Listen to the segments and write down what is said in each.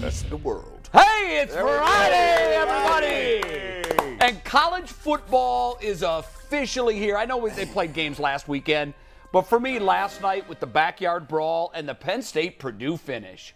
That's the world. Hey, it's There. Friday, everybody! And college football is officially here. I know they played games last weekend, but for me, last night with the backyard brawl and the Penn State Purdue finish,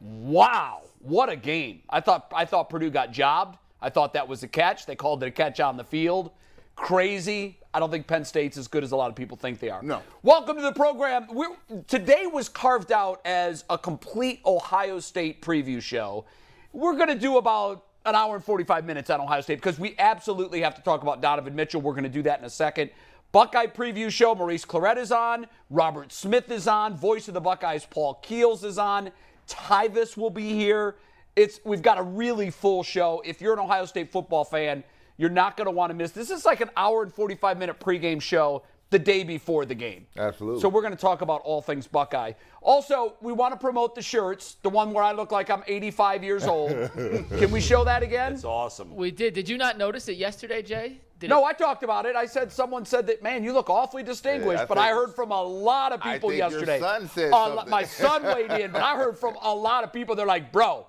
wow, what a game! I thought I thought Purdue got jobbed. I thought that was a catch. They called it a catch on the field. Crazy. I don't think Penn State's as good as a lot of people think they are. No. Welcome to the program. We're, today was carved out as a complete Ohio State preview show. We're going to do about an hour and 45 minutes on Ohio State because we absolutely have to talk about Donovan Mitchell. We're going to do that in a second. Buckeye preview show. Maurice Clarett is on. Robert Smith is on. Voice of the Buckeyes, Paul Keels is on. Tyvis will be here. It's we've got a really full show. If you're an Ohio State football fan, you're not going to want to miss. This is like an hour and 45 minute pregame show the day before the game. Absolutely. So we're going to talk about all things Buckeye. Also, we want to promote the shirts, the one where I look like I'm 85 years old. Can we show that again? It's awesome. We did. Did you not notice it yesterday, Jay? Did No, it, I talked about it. I said someone said that, man, you look awfully distinguished. Yeah, I but I heard from a lot of I people think your yesterday. son said A lo- something. My son weighed in, but I heard from a lot of people. They're like, bro,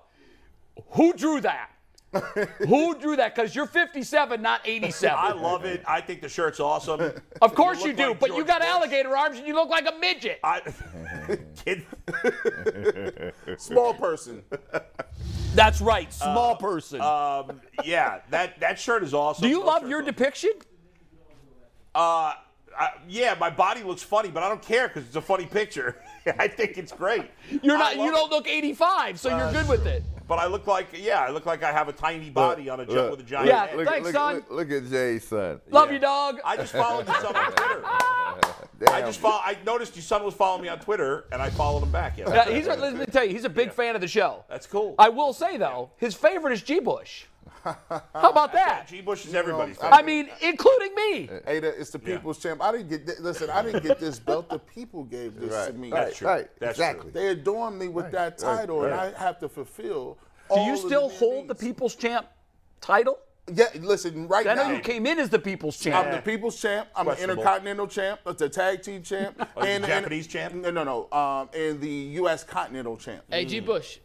who drew that? who drew that? Because you're 57, not 87. I love it. I think the shirt's awesome. of course you, look do, like but you got Bush. alligator arms and you look like a midget. I, kid, Small person. That's right, small person. um, yeah, that that shirt is awesome. do you Those love your are- depiction? Uh, I, yeah, my body looks funny, but I don't care because it's a funny picture. I think it's great. You're not. You don't it. look 85, so you're good with it. Uh, but I look like, yeah, I look like I have a tiny body on a jump with a giant Yeah, head. Look, Thanks, look, son. Look, look at Jay's son. Love Yeah. you, dog. I just followed your son on Twitter. Damn. I just follow, I noticed your son was following me on Twitter, and I followed him back. Yeah, Yeah, he's. a- Let me tell you, he's a big fan of the show. that's cool. I will say though, his favorite is G. Bush. How about that? G. Bush is everybody's know, favorite. I mean, including me. Hey, the- it's the people's champ. I didn't get. Th- listen, I didn't get this belt. The people gave this to me. Right, true. right, That's exactly. They adorn me with that title, and I have to fulfill. Do you still hold the People's Champ title? Yeah, listen. Right now. I know you came in as the People's Champ. I'm the people's champ. I'm an intercontinental champ. That's a tag team champ. Oh, you Japanese champ? No, no, no. Um, and the U.S. Continental champ. hey, G. Bush.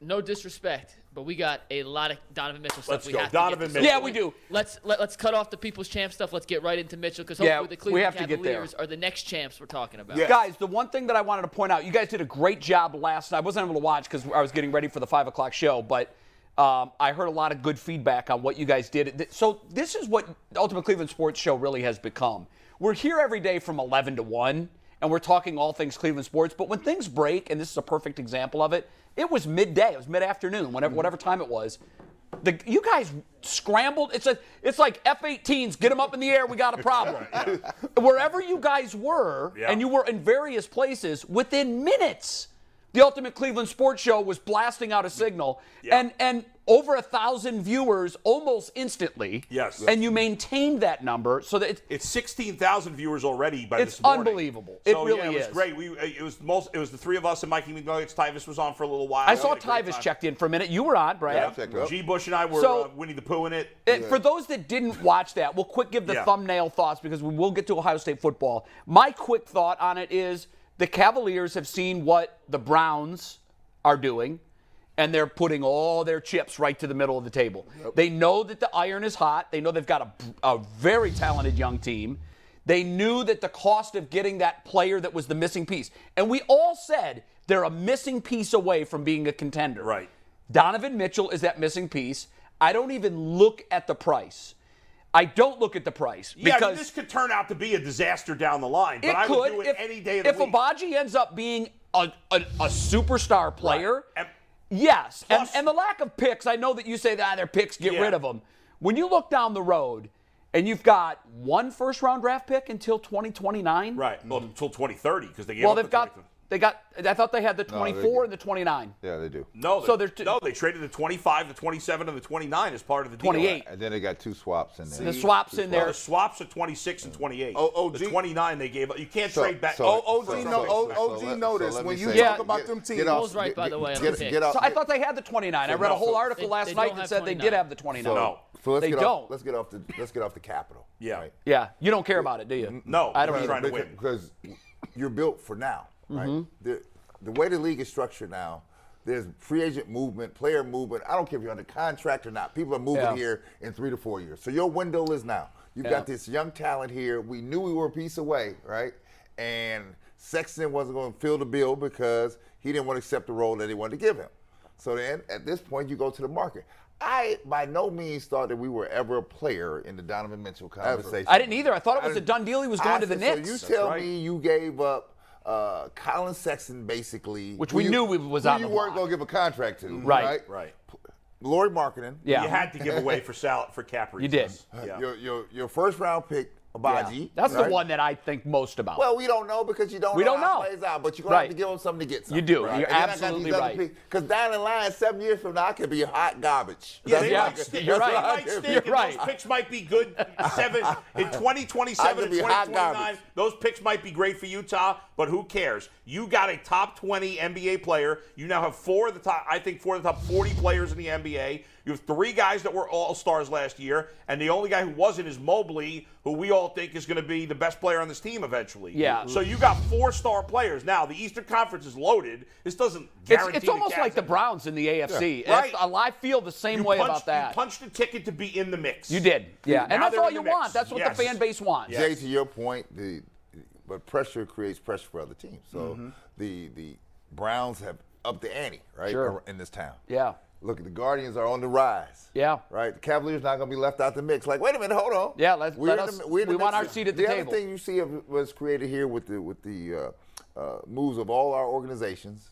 No disrespect, but we got a lot of Donovan Mitchell stuff. Let's we go. have Donovan to get to. Mitchell. Yeah, we do. Let's let, let's cut off the People's Champ stuff. Let's get right into Mitchell because Yeah, hopefully the we Cleveland have to get there. Cavaliers are the next champs we're talking about. Yeah. Guys, the one thing that I wanted to point out, you guys did a great job last night. I wasn't able to watch because I was getting ready for the five o'clock show, but um, I heard a lot of good feedback on what you guys did. So this is what the Ultimate Cleveland Sports Show really has become. We're here every day from 11 to 1, and we're talking all things Cleveland sports. But when things break, and this is a perfect example of it, it was midday, it was mid-afternoon, whatever, mm-hmm. whatever time it was. The, you guys scrambled. It's a, it's like F-18s. Get them up in the air. We got a problem. Wherever you guys were, Yeah. and you were in various places, within minutes, the Ultimate Cleveland Sports Show was blasting out a signal, Yeah. and and over a thousand viewers almost instantly. Yes. And you maintained that number so that it's, It's 16,000 viewers already by It's this morning. unbelievable. It So, really yeah, it was is. great. We it was most it was the three of us and Mikey McNuggets. Tyvis was on for a little while. I saw had Tyvis checked in for a minute. You were on, Brad. Yeah. G. Bush and I were So- uh, Winnie the Pooh in it. And For those that didn't watch that, we'll quick give the Yeah. thumbnail thoughts because we will get to Ohio State football. My quick thought on it is the Cavaliers have seen what the Browns are doing, and they're putting all their chips right to the middle of the table. They know that the iron is hot. They know they've got a, a very talented young team. They knew that the cost of getting that player that was the missing piece, and we all said they're a missing piece away from being a contender. Right. Donovan Mitchell is that missing piece. I don't even look at the price. I don't look at the price Yeah, I mean, this could turn out to be a disaster down the line, but it I could would do it if, any day of the if week. Agbaji ends up being a, a, a superstar player. And- Yes, and, Plus- and the lack of picks. I know that you say that ah, they're picks, get Yeah. rid of them. When you look down the road, and you've got one first round draft pick until 2029. right. Well, until 2030 because they gave Well, they've the got 20 They got. I thought they had the 24 do. and the 29. Yeah, they do. No, So they, there's two- no, they traded the 25, the 27, and the 29 as part of the deal. 28. And then they got two swaps in there. The swaps in Well, there. the swaps are 26 and 28. Oh, oh, the 29 they gave up. You can't So- trade back. so- Oh, OG, so- no, so- O- so noticed so let when you say- talk Yeah. about them teams. Paul's right, by the way, on Get, get off, So I thought they had the 29. I read a whole no, article they- last they night that have said they did have the 29. No. So let's They get don't. off. Let's get off the. Let's get off the capital. Yeah. Yeah, you don't care about it, do you? No, I don't we're trying to win. because you're built for now, right? Mm-hmm. The, the way the league is structured now, there's free agent movement, player movement. I don't care if you're under contract or not. People are moving Yeah. here in three to four years. So your window is now. You've Yeah. got this young talent here. We knew we were a piece away, right? And Sexton wasn't going to fill the bill because he didn't want to accept the role that they wanted to give him. So then, at this point, you go to the market. I by no means thought that we were ever a player in the Donovan Mitchell conversation. I didn't either. I thought it was I a didn't- done deal. He was going I to the said, Knicks. So you tell right. me you gave up uh, Colin Sexton basically, Which we you- knew we- was who on you weren't going to give a contract to, Right. right? Right. Lauri Markkanen, Yeah. You had to give away for sal- for cap You did. Yeah. your, your your first round pick, Yeah. That's right? the one that I think most about. Well, we don't know because you don't We know don't how know. it plays out, but you're going to Right. have to give them something to get something. You do. Right? You're And got absolutely these other right. picks, Because down the line, seven years from now, I could be hot garbage. Yeah, they Yeah, might could- stink. you're that's They right. might stink. You're and right. those picks might be good. Seven in 2027 and could be hot 2029. Those picks might be great for Utah, but who cares? You got a top 20 NBA player. You now have four of the top. I think four of the top 40 players in the NBA. You have three guys that were all stars last year, and the only guy who wasn't is Mobley, who we all think is going to be the best player on this team eventually. Yeah. So you got four star players. Now the Eastern Conference is loaded. This doesn't guarantee. it's the almost Cavs like the. Browns in the AFC. Yeah. Right. That's- I feel the same You way punched, about that. You punched a ticket to be in the mix. You did. Yeah. And Now that's all you mix. want. That's what Yes. the fan base wants. Yes. Jay, to your point, the but pressure creates pressure for other teams. So Mm-hmm. the the Browns have upped the ante, right, Sure. in this town. Yeah. Look, the Guardians are on the rise. Yeah. Right. The Cavaliers not going to be left out the mix. Like, wait a minute, hold on. Yeah, let's- We're let us- the- we're we the want mix. our seat at the the table. other thing you see of, was created here with the with the uh, uh, moves of all our organizations.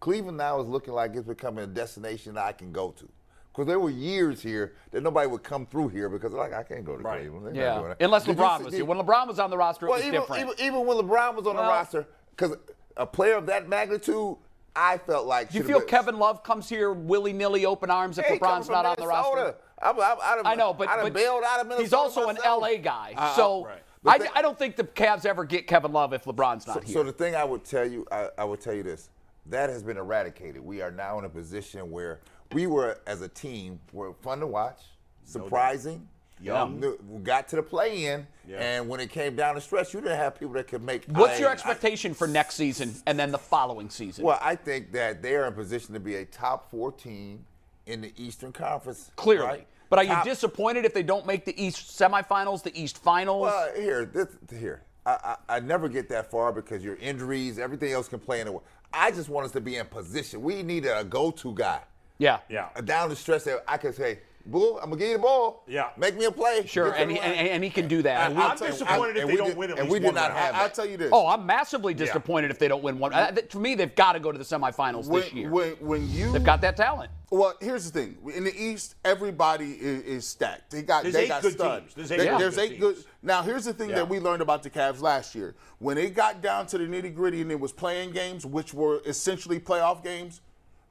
Cleveland now is looking like it's becoming a destination I can go to. Because there were years here that nobody would come through here because like I can't go to Right. Cleveland. They're not doing Yeah. that. Unless Did LeBron see- was did- here. When LeBron was on the roster, it well, was even, different. even even when LeBron was on the roster, because a player of that magnitude, I felt like you feel been- Kevin Love comes here willy nilly, open arms if LeBron's not from on the roster? Minnesota. I'm, I'm, have, I know, but, but bailed out of he's also myself. an LA guy. Uh, so right. I, I don't think the Cavs ever get Kevin Love if LeBron's not So, here. so the thing I would tell you, I, I would tell you this: that has been eradicated. We are now in a position where we were, as a team, were fun to watch, surprising. Young. Um, we got to the play-in, Yeah. and when it came down to stretch, you didn't have people that could make. What's your plays. expectation for next season and then the following season? Well, I think that they are in position to be a top four team in the Eastern Conference. Clearly. right? But are you Top- disappointed if they don't make the East semifinals, the East finals? Well, here, this, here. I, I, I never get that far because your injuries, everything else can play in the way. I just want us to be in position. We need a go-to guy. yeah. Yeah. Down the stretch that I can say, Bull, I'm gonna give you the ball. Yeah. Make me a play. Sure, Get and he, and, and he can do that. I'm tell you, disappointed if and they we don't did- win at and least we did one not round. have I'll tell you this. oh, I'm massively disappointed if they don't win one. Uh, th- For me, they've got to go to the semifinals when, this year. when when you they've got that talent. Well, here's the thing. In the East, everybody is, is stacked. They got There's they eight got good studs. teams. There's eight There- good there's teams. eight good. Now, here's the thing Yeah. that we learned about the Cavs last year. When they got down to the nitty gritty and it was playing games, which were essentially playoff games,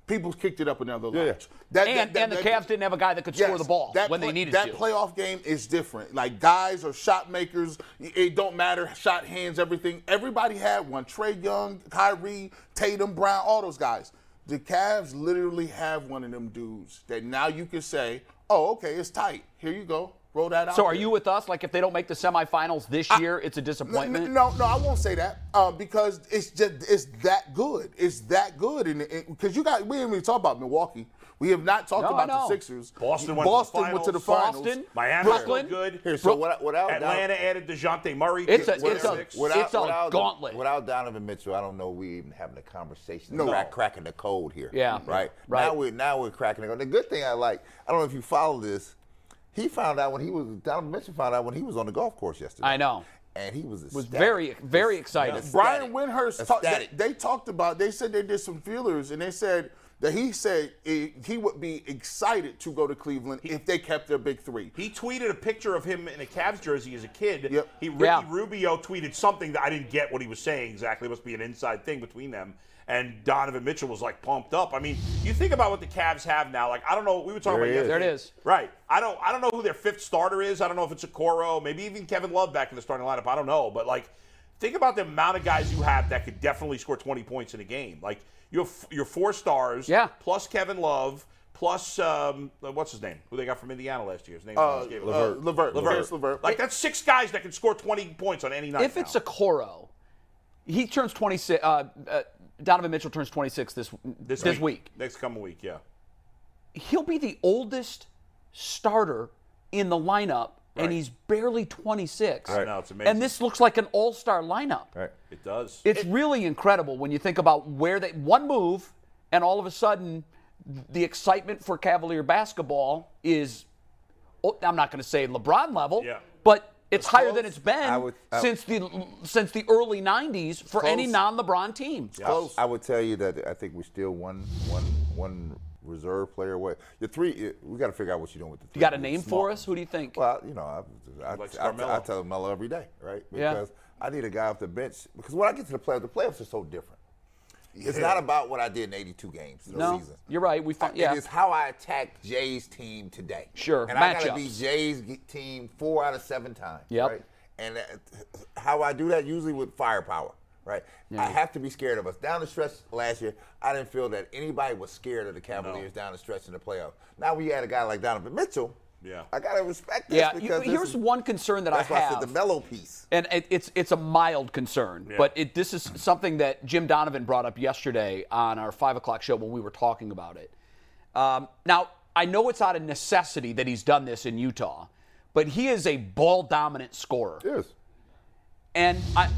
people kicked it up another Yeah. notch. That- And, that- that- and the Cavs didn't have a guy that could score the ball that when they play- needed that to. playoff game is different. Like guys are shot makers. It don't matter. Shot hands, everything. Everybody had one. Trae Young, Kyrie, Tatum, Brown, all those guys. The Cavs literally have one of them dudes that now you can say, "Oh, okay, it's tight. Here you go. Roll that out." so are there." you with us? Like if they don't make the semifinals this year, it's a disappointment. No, no, I won't say that um, because it's just it's that good. It's that good, and because you got we didn't even talk about Milwaukee. We have not talked No, about the. Sixers. Boston went to the Boston went to the finals. finals. Boston, Miami Brooklyn. good. Here, so what, without Atlanta added Dejounte Murray. It's a- Get- it's a- Without, It's a without, gauntlet. Without Donovan Mitchell, I don't know we even having a conversation. No. We're cracking the code here. Yeah. Right. Right. Now we're now we're cracking the code. The good thing I like, I don't know if you follow this. He found out when he was Donovan Mitchell found out when he was on the golf course yesterday. I know. And he was Was very, very excited. Ecstatic. Brian Windhorst, talk, they, they talked about. They said they did some feelers, and they said that he said eh, he would be excited to go to Cleveland if they kept their big three. He tweeted a picture of him in a Cavs jersey as a kid. Yep. He Ricky Yeah. Rubio tweeted something that I didn't get what he was saying exactly. It must be an inside thing between them. And Donovan Mitchell was like pumped up. I mean, you think about what the Cavs have now. Like I don't know. We were talking There about he yesterday. There it is. Right. I don't. I don't know who their fifth starter is. I don't know if it's Okoro, maybe even Kevin Love back in the starting lineup. I don't know. But like, think about the amount of guys you have that could definitely score 20 points in a game. Like you have your four stars. Yeah. Plus Kevin Love. Plus um, what's his name? Who they got from Indiana last year? His name. Uh, is Gabe uh, Levert, Levert. Levert. Like that's six guys that can score 20 points on any night. If it's now. a Coro, he turns 26. Uh, uh, Donovan Mitchell turns 26 this this, week. next coming week, yeah. He'll be the oldest starter in the lineup, and he's barely 26. I know, it's amazing. And this looks like an all-star lineup. Right. It does. It's really incredible when you think about where they one move, and all of a sudden, the excitement for Cavalier basketball is. oh, I'm not going to say LeBron level, Yeah. but it's higher close. than it's been I would- I- since the since the early '90s for any non-LeBron team. Close. I would tell you that I think we're still one one one reserve player away. The three, we got to figure out what you're doing with the three. You got a name small. for us? Who do you think? Well, you know, I, I, Like I, Carmelo. I, tell Melo every day, right? Yeah. Because I need a guy off the bench. Because when I get to the playoffs, the playoffs are so different. It's not about what I did in 82 games the no, season. you're right. We find, yeah. It is how I attack Jay's team today. Sure, And I got to beat Jay's team four out of seven times. Yep. Right? And that- how I do that usually with firepower. Right. I have to be scared of us. Down the stretch last year, I didn't feel that anybody was scared of the Cavaliers down the stretch in the playoffs. Now we had a guy like Donovan Mitchell. Yeah. I gotta respect this yeah. because this here's is- one concern that I that's why I have. said the Melo piece. and it, it's it's a mild concern, but it, this is something that Jim Donovan brought up yesterday on our five o'clock show when we were talking about it. Um, now I know it's out of necessity that he's done this in Utah, but he is a ball dominant scorer, Yes. and I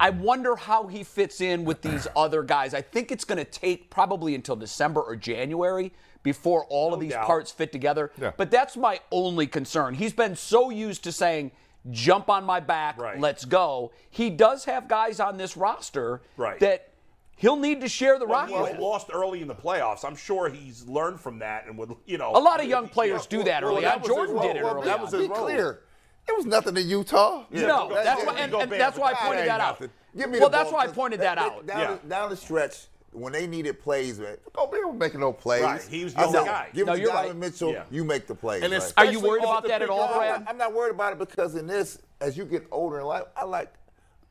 I wonder how he fits in with these other guys. I think it's going to take probably until December or January before all of these doubt. parts fit together. Yeah. But that's my only concern. He's been so used to saying, jump on my back, Right. let's go. He does have guys on this roster Right. that he'll need to share the Well, rock he lost early in the playoffs. I'm sure he's learned from that and would, you know. A lot of young players do that well, early that on. Jordan did it Well, early that was his Be clear. It was nothing in Utah. no, That- that's why, and, and that's why I pointed that out. nothing. Give me Well, the that's ball. why I pointed that out. Down, Yeah. the, down the stretch, when they needed plays, man, Gobert was making no plays. Right, he was the I only said, guy. Give No, it to you're Donovan right. Mitchell. Yeah. You make the plays. And right? Are you worried about that at pick all, and roll. Brad? I'm not worried about it because in this, as you get older in life, I like.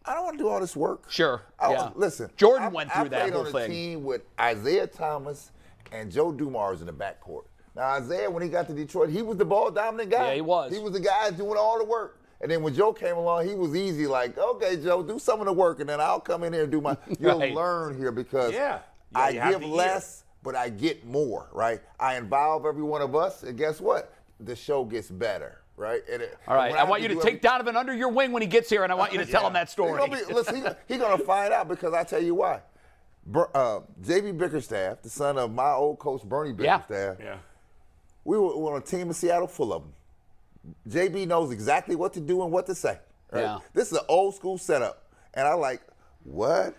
I don't want to do all this work. Sure, I, yeah. Listen, Jordan I, went I through that played whole on thing. a team with Isiah Thomas and Joe Dumars in the backcourt. Now Isaiah, when he got to Detroit, he was the ball dominant guy. Yeah, he was. He was the guy doing all the work. And then when Joe came along, he was easy. Like, okay, Joe, do some of the work, and then I'll come in here and do my. You'll Right. learn here because Yeah. Yeah, I give the year. less, but I get more. Right? I involve every one of us, and guess what? The show gets better. Right? And it- All right, when I have want you to do take every- Donovan under your wing when he gets here, and I want you to tell him that He story. gonna be, listen, he's he gonna find out because I tell you why. Ber, uh, JB Bickerstaff, the son of my old coach Bernie Yeah. Bickerstaff, Yeah. we were, we were on a team in Seattle full of them. JB knows exactly what to do and what to say. right? Yeah. This is an old school setup, and I like what.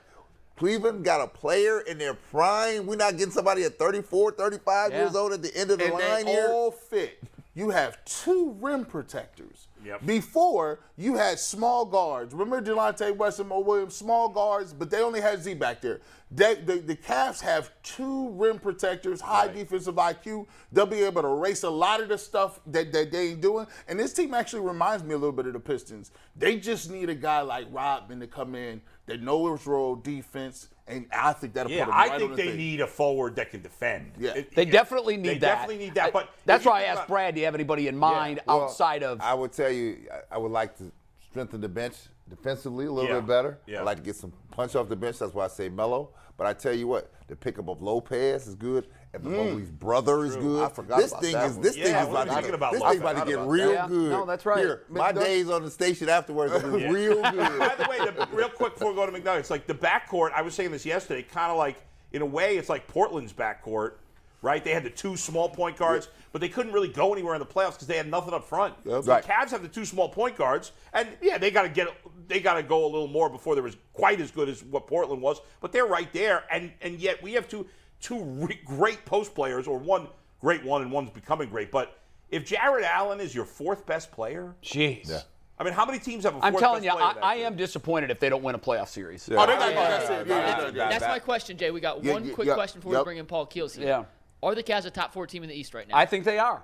Cleveland got a player in their prime. We're not getting somebody at 34, 35 Yeah. years old at the end of the and line they here. all fit. You have two rim protectors. Yep. Before you had small guards. Remember Delonte West and Mo Williams, small guards, but they only had Z back there. They, the, the Cavs have two rim protectors, high defensive IQ. They'll be able to erase a lot of the stuff that, that they ain't doing. And this team actually reminds me a little bit of the Pistons. They just need a guy like Rodman to come in that knows his role, defense, and I think that'll Yeah, put him I right think on the they thing. need a forward that can defend. Yeah. It- They it- definitely need that. they that. definitely need that. But that's why I think asked about- Brad, do you have anybody in mind Well, outside of? I would tell you, I- I would like to strengthen the bench defensively a little Yeah. bit better. Yeah. I'd like to get some punch off the bench. That's why I say Melo. But I tell you what, the pickup of Lopez is good, and the mm. Mobley's brother is good. I forgot this about thing that is one. this Yeah, thing is wasn't about to get, about this Lopez. thing's about to get forgot real about that. good. Yeah, no, that's right. Here, my McDonough- days on the station afterwards are gonna be real By the way, the, real quick before we go to McNuggets, like the backcourt, I was saying this yesterday, kind of like, in a way, it's like Portland's backcourt, right? They had the two small point guards, but they couldn't really go anywhere in the playoffs because they had nothing up front. Yep. So Right. the Cavs have the two small point guards, and yeah, they got to get, they got to go a little more before they was quite as good as what Portland was, but they're right there, and and yet we have two. Two re- great post players, or one great one and one's becoming great. But if Jarrett Allen is your fourth best player, Jeez. I mean, how many teams have a 4th I'm telling best you, I, I am disappointed if they don't win a playoff series. Oh, Yeah, that's yeah, it. Yeah, That's, yeah, yeah. that's my question, Jay. We got Yeah, one yeah, quick yeah. question before we bring in Paul Keels here. Yeah. Are the Cavs a top four team in the East right now? I think they are.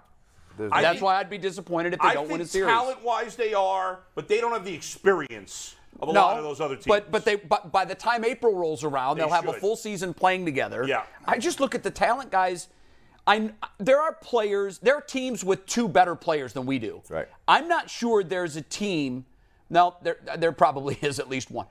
I That's think- why I'd be disappointed if they I don't win a think series. talent-wise they are, but they don't have the experience of a no, lot of those other teams. But but they but by the time April rolls around, They they'll have a full season playing together. Yeah. I just look at the talent guys. I there are players, there are teams with two better players than we do. Right. I'm not sure there's a team. No, there there probably is at least one.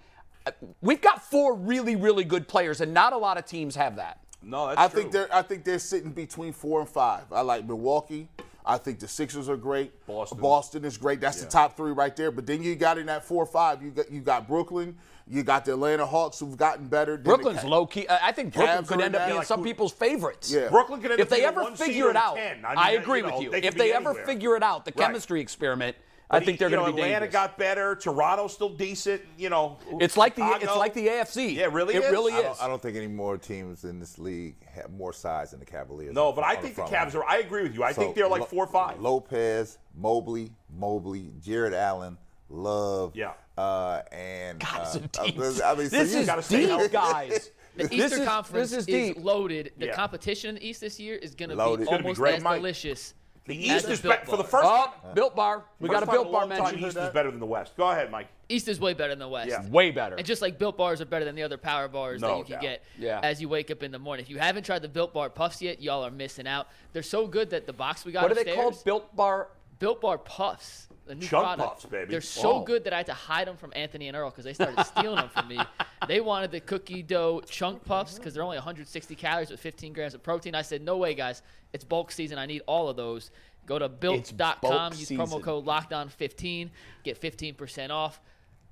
Uh, We've got four really really good players, and not a lot of teams have that. no, that's I true. think they're I think they're sitting between four and five. I like Milwaukee. I think the Sixers are great. Boston. Boston is great. That's the top three right there. But then you got in that four or five. You got you got Brooklyn. You got the Atlanta Hawks who've gotten better. Brooklyn's low key. I I think Brooklyn Cavs could end up being that, some people's favorites. Yeah. Brooklyn can end if up they being a ever one figure it out, I, mean, agree you know, with you. they If they be ever figure it out, the Right. chemistry experiment, I think they're going to be Atlanta dangerous. got better. Toronto's still decent. You know, It's like the it's like the AFC. Yeah, it really It is. really I is. don't, I don't think any more teams in this league have more size than the Cavaliers. No, on- but I think the front Cavs line. are. I agree with you. I So, think they're like Lo- four or five. Lopez, Mobley, Mobley, Jarrett Allen, Love. Yeah. Uh, and God, uh, deep- I mean, so this you is gotta stay deep, healthy. guys. The This Eastern is- Conference this is is, deep. loaded. The Yeah. competition in the East this year is going to be It's gonna be almost great, as Mike. delicious. The East is Built bet for the first. Oh, Built Bar. We got a first time in Built Bar long mention. East is better than the West. Go ahead, Mike. East is way better than the West. Yeah. Way better. And just like Built Bars are better than the other power bars that you can doubt. get Yeah. as you wake up in the morning. If you haven't tried the Built Bar Puffs yet, y'all are missing out. They're so good that the box we got What are they called? Built Bar. Built Bar Puffs. The new Chunk product. Puffs, baby. They're so Whoa. good that I had to hide them from Anthony and Earl because they started stealing them from me. They wanted the cookie dough chunk puffs because they're only 160 calories with 15 grams of protein. I said, no way, guys. It's bulk season. I need all of those. Go to built.com, bulk use season. promo code LOCKDOWN15, get 15% off.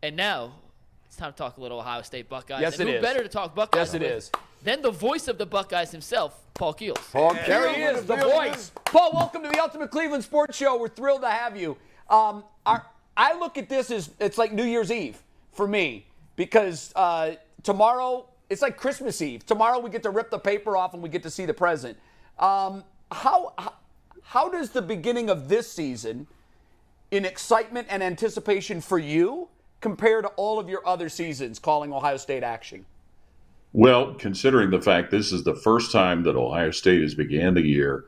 And now it's time to talk a little Ohio State Buckeyes. Yes, and it who is. better to talk Buckeyes Yes, it with is. than the voice of the Buckeyes himself, Paul Keels. Paul There Keels he in is, the voice. Paul, welcome to the Ultimate Cleveland Sports Show. We're thrilled to have you. Um, our, I look at this as it's like New Year's Eve for me because uh, tomorrow it's like Christmas Eve. Tomorrow we get to rip the paper off and we get to see the present. Um, how, how how does the beginning of this season, in excitement and anticipation for you, compare to all of your other seasons calling Ohio State action? Well, considering the fact this is the first time that Ohio State has began the year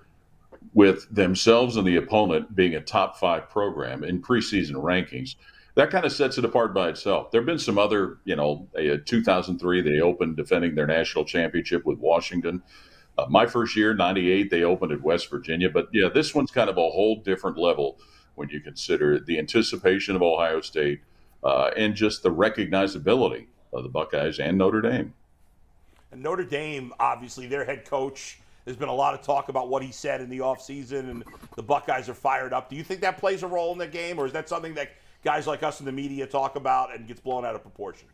with themselves and the opponent being a top five program in preseason rankings, that kind of sets it apart by itself. There have been some other, you know, uh, 2003, they opened defending their national championship with Washington. Uh, my first year, 98, they opened at West Virginia. But yeah, this one's kind of a whole different level when you consider the anticipation of Ohio State uh, and just the recognizability of the Buckeyes and Notre Dame. And Notre Dame, obviously, their head coach. There's been a lot of talk about what he said in the offseason, and the Buckeyes are fired up. Do you think that plays a role in the game, or is that something that guys like us in the media talk about and gets blown out of proportion?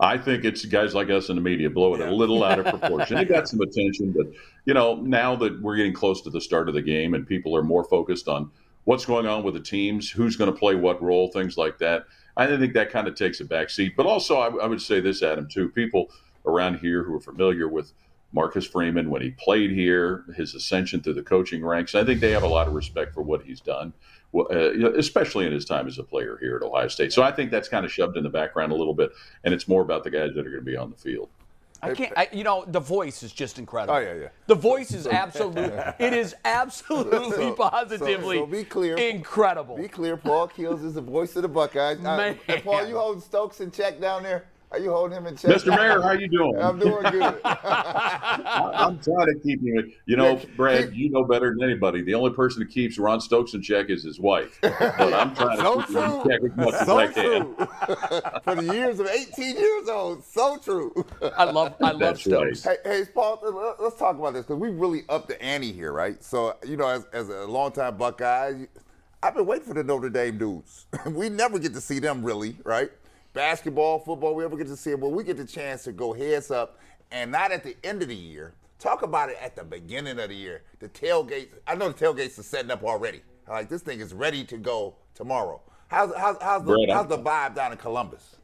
I think it's guys like us in the media blow it Yeah. a little out of proportion. It got some attention, but you know, now that we're getting close to the start of the game and people are more focused on what's going on with the teams, who's going to play what role, things like that. I think that kind of takes a back seat. But also, I, I would say this, Adam, too. People around here who are familiar with Marcus Freeman when he played here, his ascension through the coaching ranks, I think they have a lot of respect for what he's done, well, uh, you know, especially in his time as a player here at Ohio State. So I think that's kind of shoved in the background a little bit, and it's more about the guys that are going to be on the field. I can't. I, you know, the voice is just incredible. Oh, yeah, yeah. The voice is absolute. it is absolutely So- positively so- so be clear. incredible. Be clear, Paul Keels is the voice of the Buckeyes. Man. and Paul, you holding Stokes in check down there? Are you holding him in check? Mr. Mayor, how you doing? I'm doing good. I- I'm trying to keep you. You know, Brad, you know better than anybody. The only person that keeps Ron Stokes in check is his wife. But I'm trying to so keep him in true. check as much as So I can. true. For the years of 18 years old, so true. I love. I love That's Stokes. right. Hey, hey, Paul, let- let's talk about this because we really upped the ante here, right? So, you know, as, as a longtime Buckeye, I've been waiting for the Notre Dame dudes. we never get to see them really, right? Basketball, football, we ever get to see it, Well, we get the chance to go heads up and not at the end of the year. Talk about it at the beginning of the year. The tailgates, I know the tailgates are setting up already. Like, this thing is ready to go tomorrow. How's, how's, how's, the, Brad, how's the vibe down in Columbus?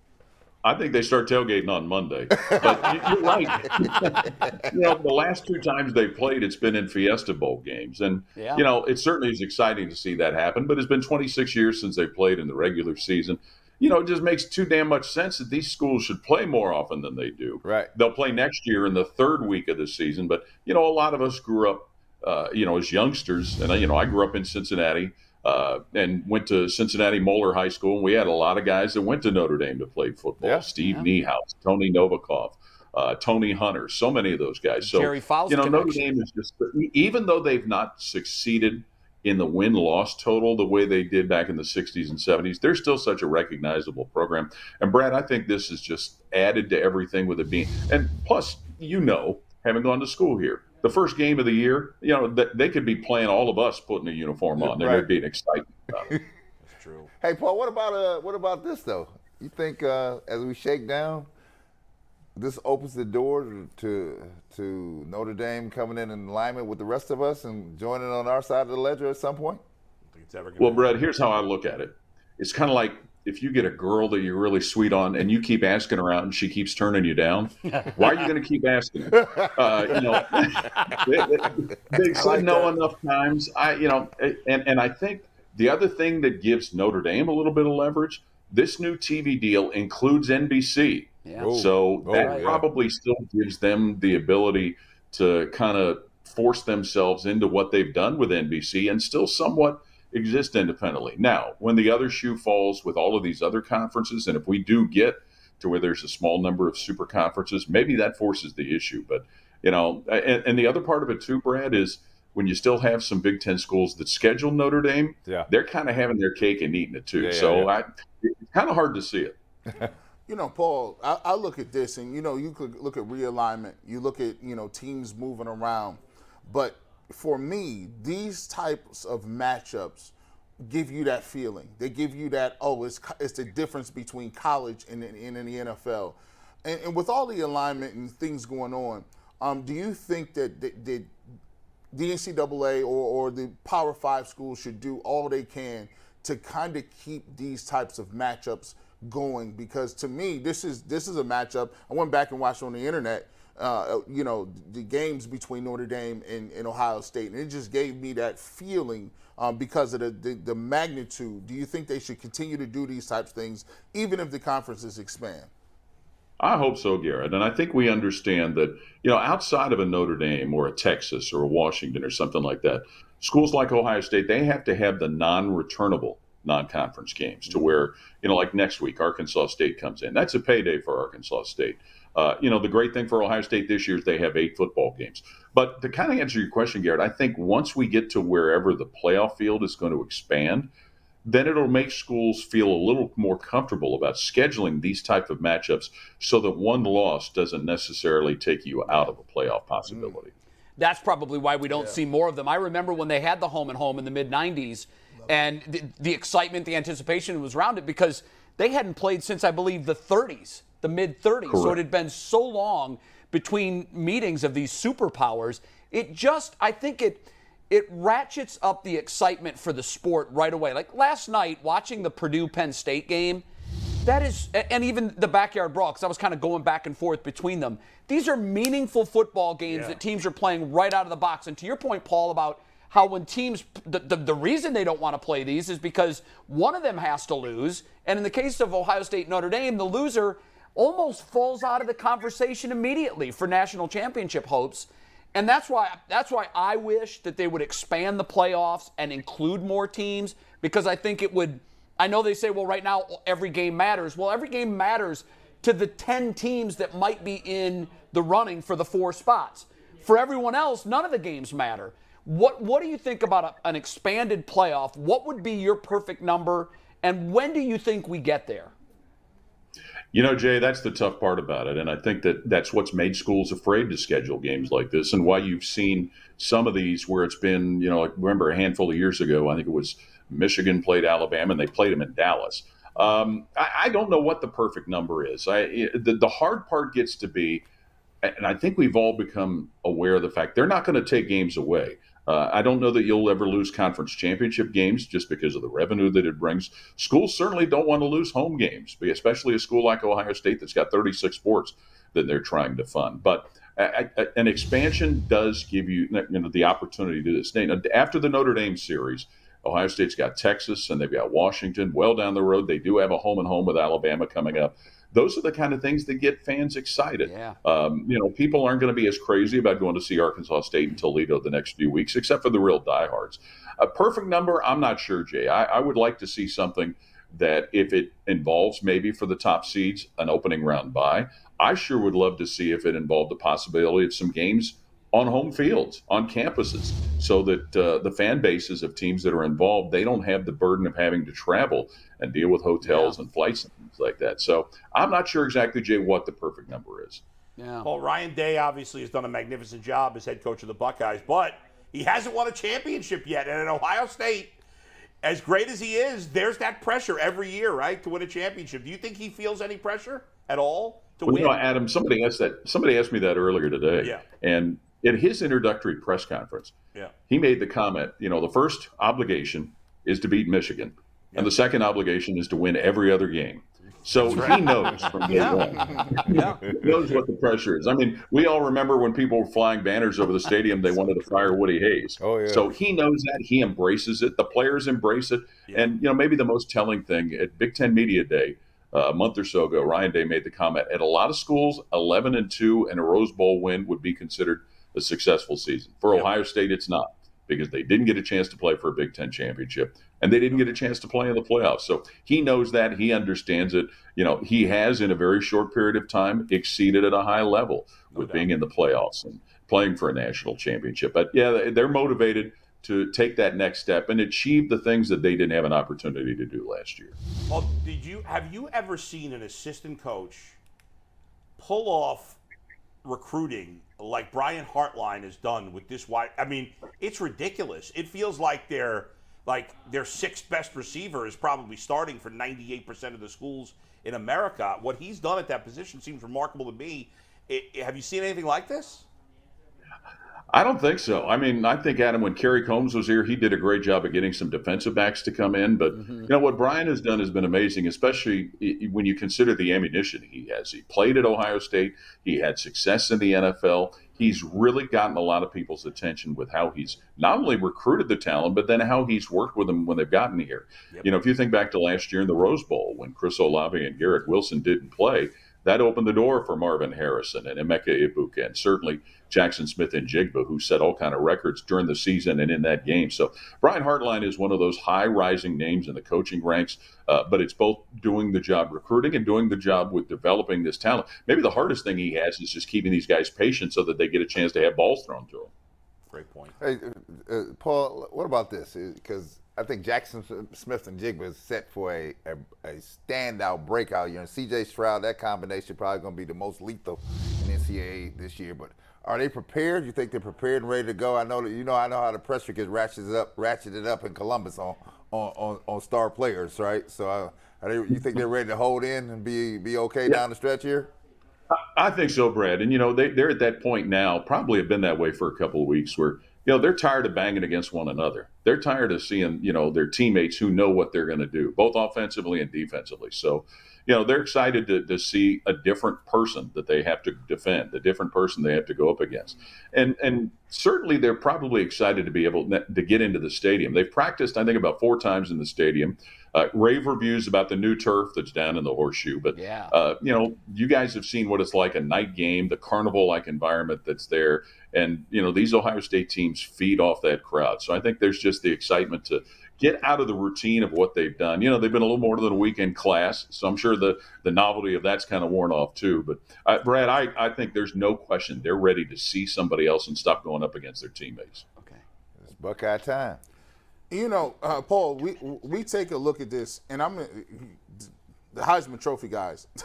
I think they start tailgating on Monday. But you- you're right. you know, the last two times they played, it's been in Fiesta Bowl games, and Yeah. you know, it certainly is exciting to see that happen. But it's been 26 years since they played in the regular season. You know, it just makes too damn much sense that these schools should play more often than they do. Right. They'll play next year in the third week of the season, but you know, a lot of us grew up, uh, you know, as youngsters, and you know, I grew up in Cincinnati uh, and went to Cincinnati Moeller High School, and we had a lot of guys that went to Notre Dame to play football. Yeah. Steve Niehaus, Tony Novikov, uh, Tony Hunter, so many of those guys. So Jerry Fowles you know, Notre. Dame is just even though they've not succeeded in the win loss total the way they did back in the 60s and 70s, they're still such a recognizable program. And Brad, I think this is just added to everything with it being, and plus, you know, having gone to school here, the first game of the year, you know, they could be playing all of us putting a uniform on. There Right. would be an excitement about it. That's true. Hey, Paul, what about uh, what about this though? You think uh, as we shake down, this opens the door to, to to Notre Dame coming in in alignment with the rest of us and joining on our side of the ledger at some point? I think it's ever Well, Brad, here's how I look at it. It's kind of like if you get a girl that you're really sweet on and you keep asking her out and she keeps turning you down, why are you going to keep asking her? Uh, you know, they, they said like no that. enough times. I, you know, and, and I think the other thing that gives Notre Dame a little bit of leverage, this new TV deal includes NBC. Yeah. Oh. So Oh, that yeah. probably still gives them the ability to kind of force themselves into what they've done with NBC and still somewhat exist independently. Now, when the other shoe falls with all of these other conferences, and if we do get to where there's a small number of super conferences, maybe that forces the issue. But, you know, and, and the other part of it too, Brad, is when you still have some Big Ten schools that schedule Notre Dame, Yeah. they're kind of having their cake and eating it too. Yeah, yeah, so yeah. I, it's kind of hard to see it. You know, Paul, I, I look at this and, you know, you could look at realignment. You look at, you know, teams moving around. But for me, these types of matchups give you that feeling. They give you that, oh, it's, it's the difference between college and, and, the NFL. And, and with all the alignment and things going on, um, do you think that, that, that the NCAA or, or the Power Five schools should do all they can to kind of keep these types of matchups going. Because to me, this is this is a matchup. I went back and watched on the internet. Uh, you know the games between Notre Dame and, and Ohio State, and it just gave me that feeling um, because of the, the the magnitude. Do you think they should continue to do these types of things, even if the conferences expand? I hope so, Garrett. And I think we understand that, you know, outside of a Notre Dame or a Texas or a Washington or something like that, schools like Ohio State, they have to have the non returnable non conference games to where, you know, like next week, Arkansas State comes in. That's a payday for Arkansas State. Uh, you know, the great thing for Ohio State this year is they have eight football games. But to kind of answer your question, Garrett, I think once we get to wherever the playoff field is going to expand, then it'll make schools feel a little more comfortable about scheduling these type of matchups so that one loss doesn't necessarily take you out of a playoff possibility. That's probably why we don't see more of them. I remember when they had the home and home in the mid 90s, and the, the excitement, the anticipation was around it because they hadn't played since, I believe, the 30s, the mid 30s. So it had been so long between meetings of these superpowers. It just, I think it. It ratchets up the excitement for the sport right away. Like last night, watching the Purdue Penn State game, that is, and even the backyard brawl, because I was kind of going back and forth between them. These are meaningful football games that teams are playing right out of the box. And to your point, Paul, about how when teams, the, the, the reason they don't want to play these is because one of them has to lose. And in the case of Ohio State Notre Dame, the loser almost falls out of the conversation immediately for national championship hopes. And that's why that's why I wish that they would expand the playoffs and include more teams because I think it would I know they say well right now every game matters. Well, every game matters to the 10 teams that might be in the running for the four spots. For everyone else, none of the games matter. What what do you think about a, an expanded playoff? What would be your perfect number and when do you think we get there? You know, Jay, that's the tough part about it. And I think that that's what's made schools afraid to schedule games like this and why you've seen some of these where it's been, you know, like remember a handful of years ago, I think it was Michigan played Alabama and they played them in Dallas. Um, I, I don't know what the perfect number is. I, the, the hard part gets to be, and I think we've all become aware of the fact they're not going to take games away. Uh, I don't know that you'll ever lose conference championship games just because of the revenue that it brings. Schools certainly don't want to lose home games, especially a school like Ohio State that's got 36 sports that they're trying to fund. But an expansion does give you, you know, the opportunity to do this. Now, after the Notre Dame series, Ohio State's got Texas and they've got Washington well down the road. They do have a home and home with Alabama coming up those are the kind of things that get fans excited. Yeah. Um, you know, people aren't going to be as crazy about going to see Arkansas State and Toledo the next few weeks, except for the real diehards. A perfect number, I'm not sure, Jay. I, I would like to see something that if it involves maybe for the top seeds an opening round bye, I sure would love to see if it involved the possibility of some games on home fields, on campuses, so that uh, the fan bases of teams that are involved they don't have the burden of having to travel and deal with hotels yeah. and flights and things like that. So I'm not sure exactly, Jay, what the perfect number is. Yeah. Well, Ryan Day obviously has done a magnificent job as head coach of the Buckeyes, but he hasn't won a championship yet. And at Ohio State, as great as he is, there's that pressure every year, right, to win a championship. Do you think he feels any pressure at all to well, win? You know, Adam, somebody asked that. Somebody asked me that earlier today. Yeah. And in his introductory press conference, yeah. he made the comment, you know, the first obligation is to beat Michigan, yeah. and the second obligation is to win every other game. So right. he knows from day yeah. one. yeah. He knows what the pressure is. I mean, we all remember when people were flying banners over the stadium, they wanted to fire Woody Hayes. Oh, yeah. So he knows that. He embraces it. The players embrace it. Yeah. And, you know, maybe the most telling thing at Big Ten Media Day, uh, a month or so ago, Ryan Day made the comment at a lot of schools, 11 and 2 and a Rose Bowl win would be considered – a successful season. For yep. Ohio State, it's not because they didn't get a chance to play for a Big Ten championship and they didn't get a chance to play in the playoffs. So he knows that. He understands it. You know, he has in a very short period of time exceeded at a high level with being in the playoffs and playing for a national championship. But yeah, they're motivated to take that next step and achieve the things that they didn't have an opportunity to do last year. Well, did you have you ever seen an assistant coach pull off recruiting like Brian Hartline has done with this wide. I mean, it's ridiculous. It feels like their like their sixth best receiver is probably starting for 98% of the schools in America. What he's done at that position seems remarkable to me. It, have you seen anything like this? I don't think so. I mean, I think Adam, when Kerry Combs was here, he did a great job of getting some defensive backs to come in. But mm-hmm. you know what Brian has done has been amazing, especially when you consider the ammunition he has. He played at Ohio State. He had success in the NFL. He's really gotten a lot of people's attention with how he's not only recruited the talent, but then how he's worked with them when they've gotten here. Yep. You know, if you think back to last year in the Rose Bowl when Chris Olave and Garrett Wilson didn't play, that opened the door for Marvin Harrison and Emeka Egbuka, and certainly Jackson Smith-Njigba, who set all kind of records during the season and in that game. So Brian Hartline is one of those high rising names in the coaching ranks, uh, but it's both doing the job recruiting and doing the job with developing this talent. Maybe the hardest thing he has is just keeping these guys patient so that they get a chance to have balls thrown to them. Great point. Hey, uh, uh Paul, what about this? Because I think Jackson Smith-Njigba is set for a, a, a standout breakout year. And CJ Stroud, that combination probably going to be the most lethal in NCAA this year. But are they prepared? You think they're prepared and ready to go? I know that you know I know how the pressure gets ratcheted up, ratcheted up in Columbus on on, on, on star players, right? So uh, they, you think they're ready to hold in and be be okay yeah. down the stretch here? I think so, Brad. And you know they they're at that point now. Probably have been that way for a couple of weeks where you know, they're tired of banging against one another. They're tired of seeing, you know, their teammates who know what they're going to do, both offensively and defensively. So, you know, they're excited to, to see a different person that they have to defend, a different person they have to go up against. And and certainly they're probably excited to be able to get into the stadium. They've practiced, I think, about four times in the stadium. Uh, rave reviews about the new turf that's down in the horseshoe. But, yeah. uh, you know, you guys have seen what it's like a night game, the carnival like environment that's there. And, you know, these Ohio State teams feed off that crowd. So I think there's just the excitement to get out of the routine of what they've done. You know, they've been a little more than a weekend class. So I'm sure the, the novelty of that's kind of worn off too. But, uh, Brad, I, I think there's no question they're ready to see somebody else and stop going up against their teammates. Okay. It's Buckeye time. You know, uh, Paul, we we take a look at this, and I'm the Heisman Trophy guys.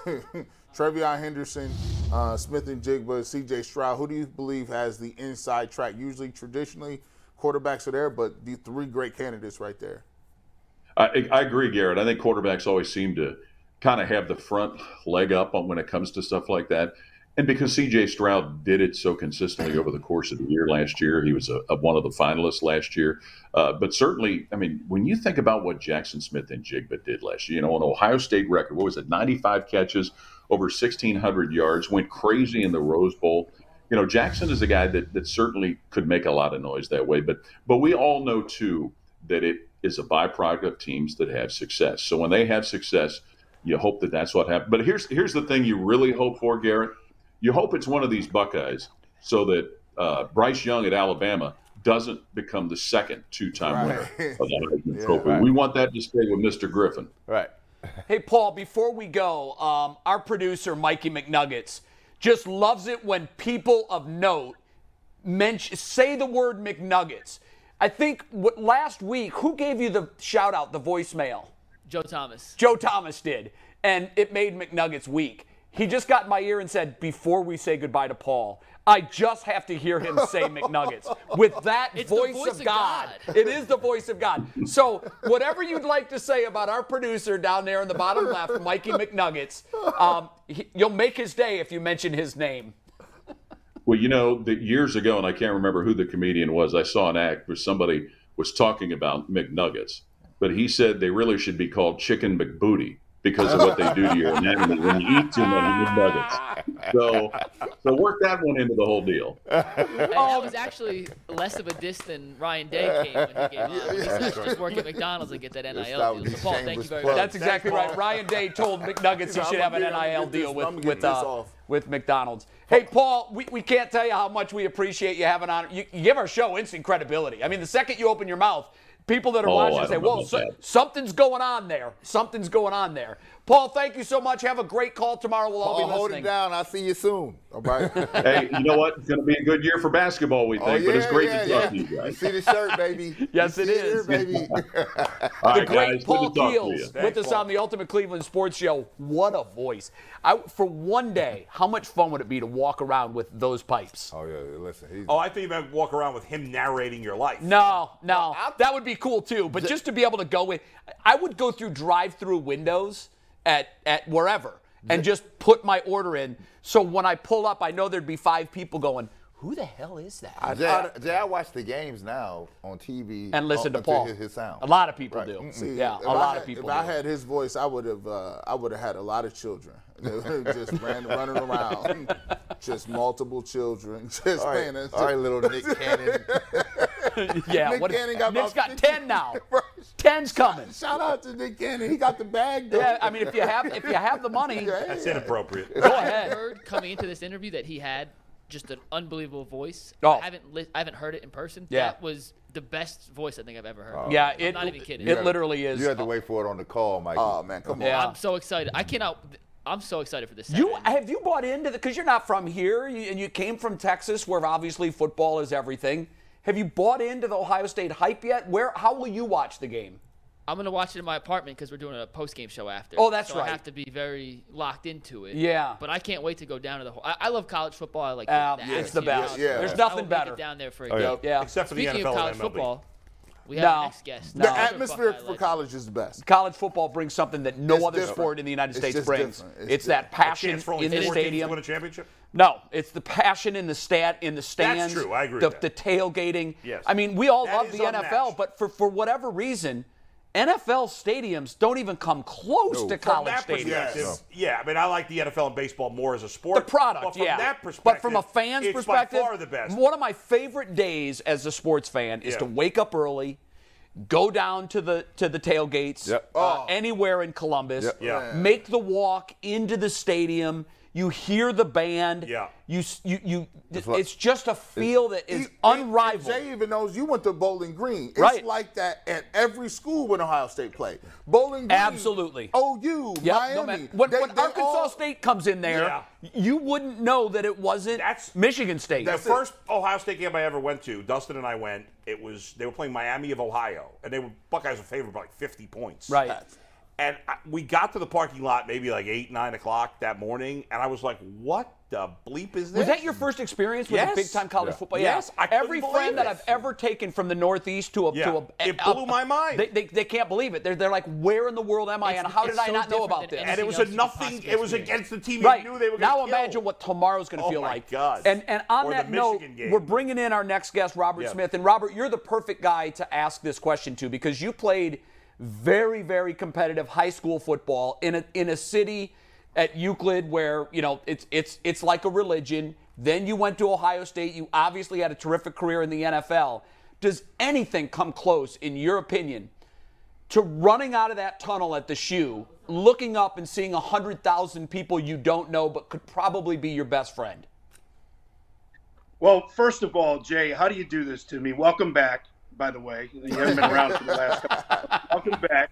TreVeyon Henderson, uh, Smith-Njigba, C.J. Stroud. Who do you believe has the inside track? Usually, traditionally, quarterbacks are there, but the three great candidates right there. I, I agree, Garrett. I think quarterbacks always seem to kind of have the front leg up on when it comes to stuff like that. And because CJ Stroud did it so consistently over the course of the year last year, he was a, a one of the finalists last year. Uh, but certainly, I mean, when you think about what Jackson Smith-Njigba did last year, you know, an Ohio State record, what was it, 95 catches, over 1,600 yards, went crazy in the Rose Bowl. You know, Jackson is a guy that, that certainly could make a lot of noise that way. But but we all know too that it is a byproduct of teams that have success. So when they have success, you hope that that's what happens. But here's here's the thing you really hope for, Garrett you hope it's one of these Buckeyes so that uh, Bryce Young at Alabama doesn't become the second two-time winner of the Heisman Yeah, Trophy. right. We want that to stay with Mr. Griffin. Right. Hey, Paul, before we go, um, our producer, Mikey McNuggets, just loves it when people of note mention, say the word McNuggets. I think what, last week, who gave you the shout out, the voicemail? Joe Thomas. Joe Thomas did, and it made McNuggets weak. He just got in my ear and said, Before we say goodbye to Paul, I just have to hear him say McNuggets with that voice, voice of, of God. God. It is the voice of God. So, whatever you'd like to say about our producer down there in the bottom left, Mikey McNuggets, um, he, you'll make his day if you mention his name. Well, you know, that years ago, and I can't remember who the comedian was, I saw an act where somebody was talking about McNuggets, but he said they really should be called Chicken McBooty because of what they do to your anatomy when you eat too many McNuggets. So, so work that one into the whole deal. And that was actually less of a diss than Ryan Day came when he came on. He said, just work at McDonald's and get that that NIL deal. be So, Paul, thank you very much. That's exactly Thanks, right. Ryan Day told McNuggets he should have an gonna get- I'm gonna NIL get this- deal with with uh, with McDonald's. Hey, Paul, we, we can't tell you how much we appreciate you having on. You, you give our show instant credibility. I mean, the second you open your mouth, people that are Oh, watching say, don't know "Whoa, about so, something's going on there. Something's going on there." Paul, thank you so much. Have a great call tomorrow. We'll all Paul, be hold it down. I'll see you soon. All right. Hey, you know what? It's going to be a good year for basketball, we oh, think, Oh, but it's yeah, great yeah, to yeah. talk to you You guys. see the shirt, baby. Yes, You it see is. here, baby. All the great guys, Paul good to talk to Keels you. with Thanks, us Paul. on the Ultimate Cleveland Sports Show. What a voice! I, for one day, how much fun would it be to walk around with those pipes? Oh yeah, listen. He's, Oh, I think you might walk around with him narrating your life. No, no, that would be cool too. But just to be able to go in, I would go through drive-through windows at at wherever and just put my order in. So when I pull up, I know there'd be five people going, "Who the hell is that?" Jay, I, Jay, I watch the games now on TV and listen to Paul. His, his sound. A lot of people Right. do. Mm-mm. Yeah, a lot had- of people. If I had his voice, I would have. Uh, I would have had a lot of children. Just ran, running around, just multiple children, just All playing. right, it. all right, little Nick Cannon. yeah, Nick what, Cannon got Nick's about got 50 ten now. Right. Ten's coming. Shout out to Nick Cannon. He got the bag. Though. Yeah, I mean, if you have if you have the money, That's inappropriate. go ahead. I ahead. heard coming into this interview that he had just an unbelievable voice. Oh. I haven't li- I haven't heard it in person. Yeah. That was the best voice I think I've ever heard. Oh. Yeah, I'm it, not even kidding. it literally is. You have to wait for it on the call, Mike. Oh man, come on. Yeah. I'm so excited. I cannot. I'm so excited for this. You have you bought into the because you're not from here you, and you came from Texas, where obviously football is everything. Have you bought into the Ohio State hype yet? Where how will you watch the game? I'm gonna watch it in my apartment because we're doing a post game show after. Oh, that's so right. I have to be very locked into it. Yeah. But I can't wait to go down to the. Whole, I, I love college football. I like Um, the, it's the best. college Yeah, football. There's I nothing will make better. it down there for a Oh, yeah. game. Yeah. Except for the Speaking NFL of college and football, we have No. our next guest. No. The another atmosphere for legend. college is the best. College football brings something that no It's other different. sport in the United It's States just brings. different. It's, It's that passion Chance for only in the four to stadium. win a championship. No, it's the passion in the stat in the stands. That's true. I agree The, with the tailgating. Yes. I mean, we all That love is the NFL, but for for whatever reason, NFL stadiums don't even come close No. to college From that stadiums. perspective, yeah. I mean, I like the NFL and baseball more as a sport. The product, but from yeah. That perspective, but from a fan's it's perspective, by far the best. one of my favorite days as a sports fan is Yeah. to wake up early, go down to the to the tailgates Yep. uh, anywhere in Columbus, Yep. Yeah. make the walk into the stadium. You hear the band. Yeah. You you you. It's, like- just a feel that is He- he- unrivaled. Jay even knows you went to Bowling Green. It's Right. like that at every school when Ohio State played. Bowling Green. Absolutely. OU, Yep, Miami. matter- when they- when they Arkansas all- State comes in there, Yeah. you wouldn't know that it wasn't That's- Michigan State. The first Ohio State game I ever went to, Dustin and I went. It was they were playing Miami of Ohio, and they were Buckeyes were favored by like 50 points. right. And I, we got to the parking lot maybe like eight, nine o'clock that morning, and I was like, "What the bleep is this? Was that your first experience with Yes. big time college Yeah. football? Yes, I Every friend that it. I've ever taken from the Northeast to a Yeah. to a It up- blew my mind. They, they, they can't believe it. They're they're like, where in the world am I? It's- and how it's did I so not know about this? and it was a else you could nothing. It was against the team Right you knew they were going now, to imagine what tomorrow's going to Oh feel my like. God. And and on Or that note, game. we're bringing in our next guest, Robert Yeah. Smith. And Robert, you're the perfect guy to ask this question to because you played very very competitive high school football in a in a city at Euclid where you know it's it's it's like a religion. Then you went to Ohio State. You obviously had a terrific career in the NFL. Does anything come close, in your opinion, to running out of that tunnel at the shoe, looking up and seeing 100,000 people you don't know but could probably be your best friend? Well, first of all, Jay, how do you do this to me? Welcome back, by the way. You haven't been around for the last couple. Welcome back.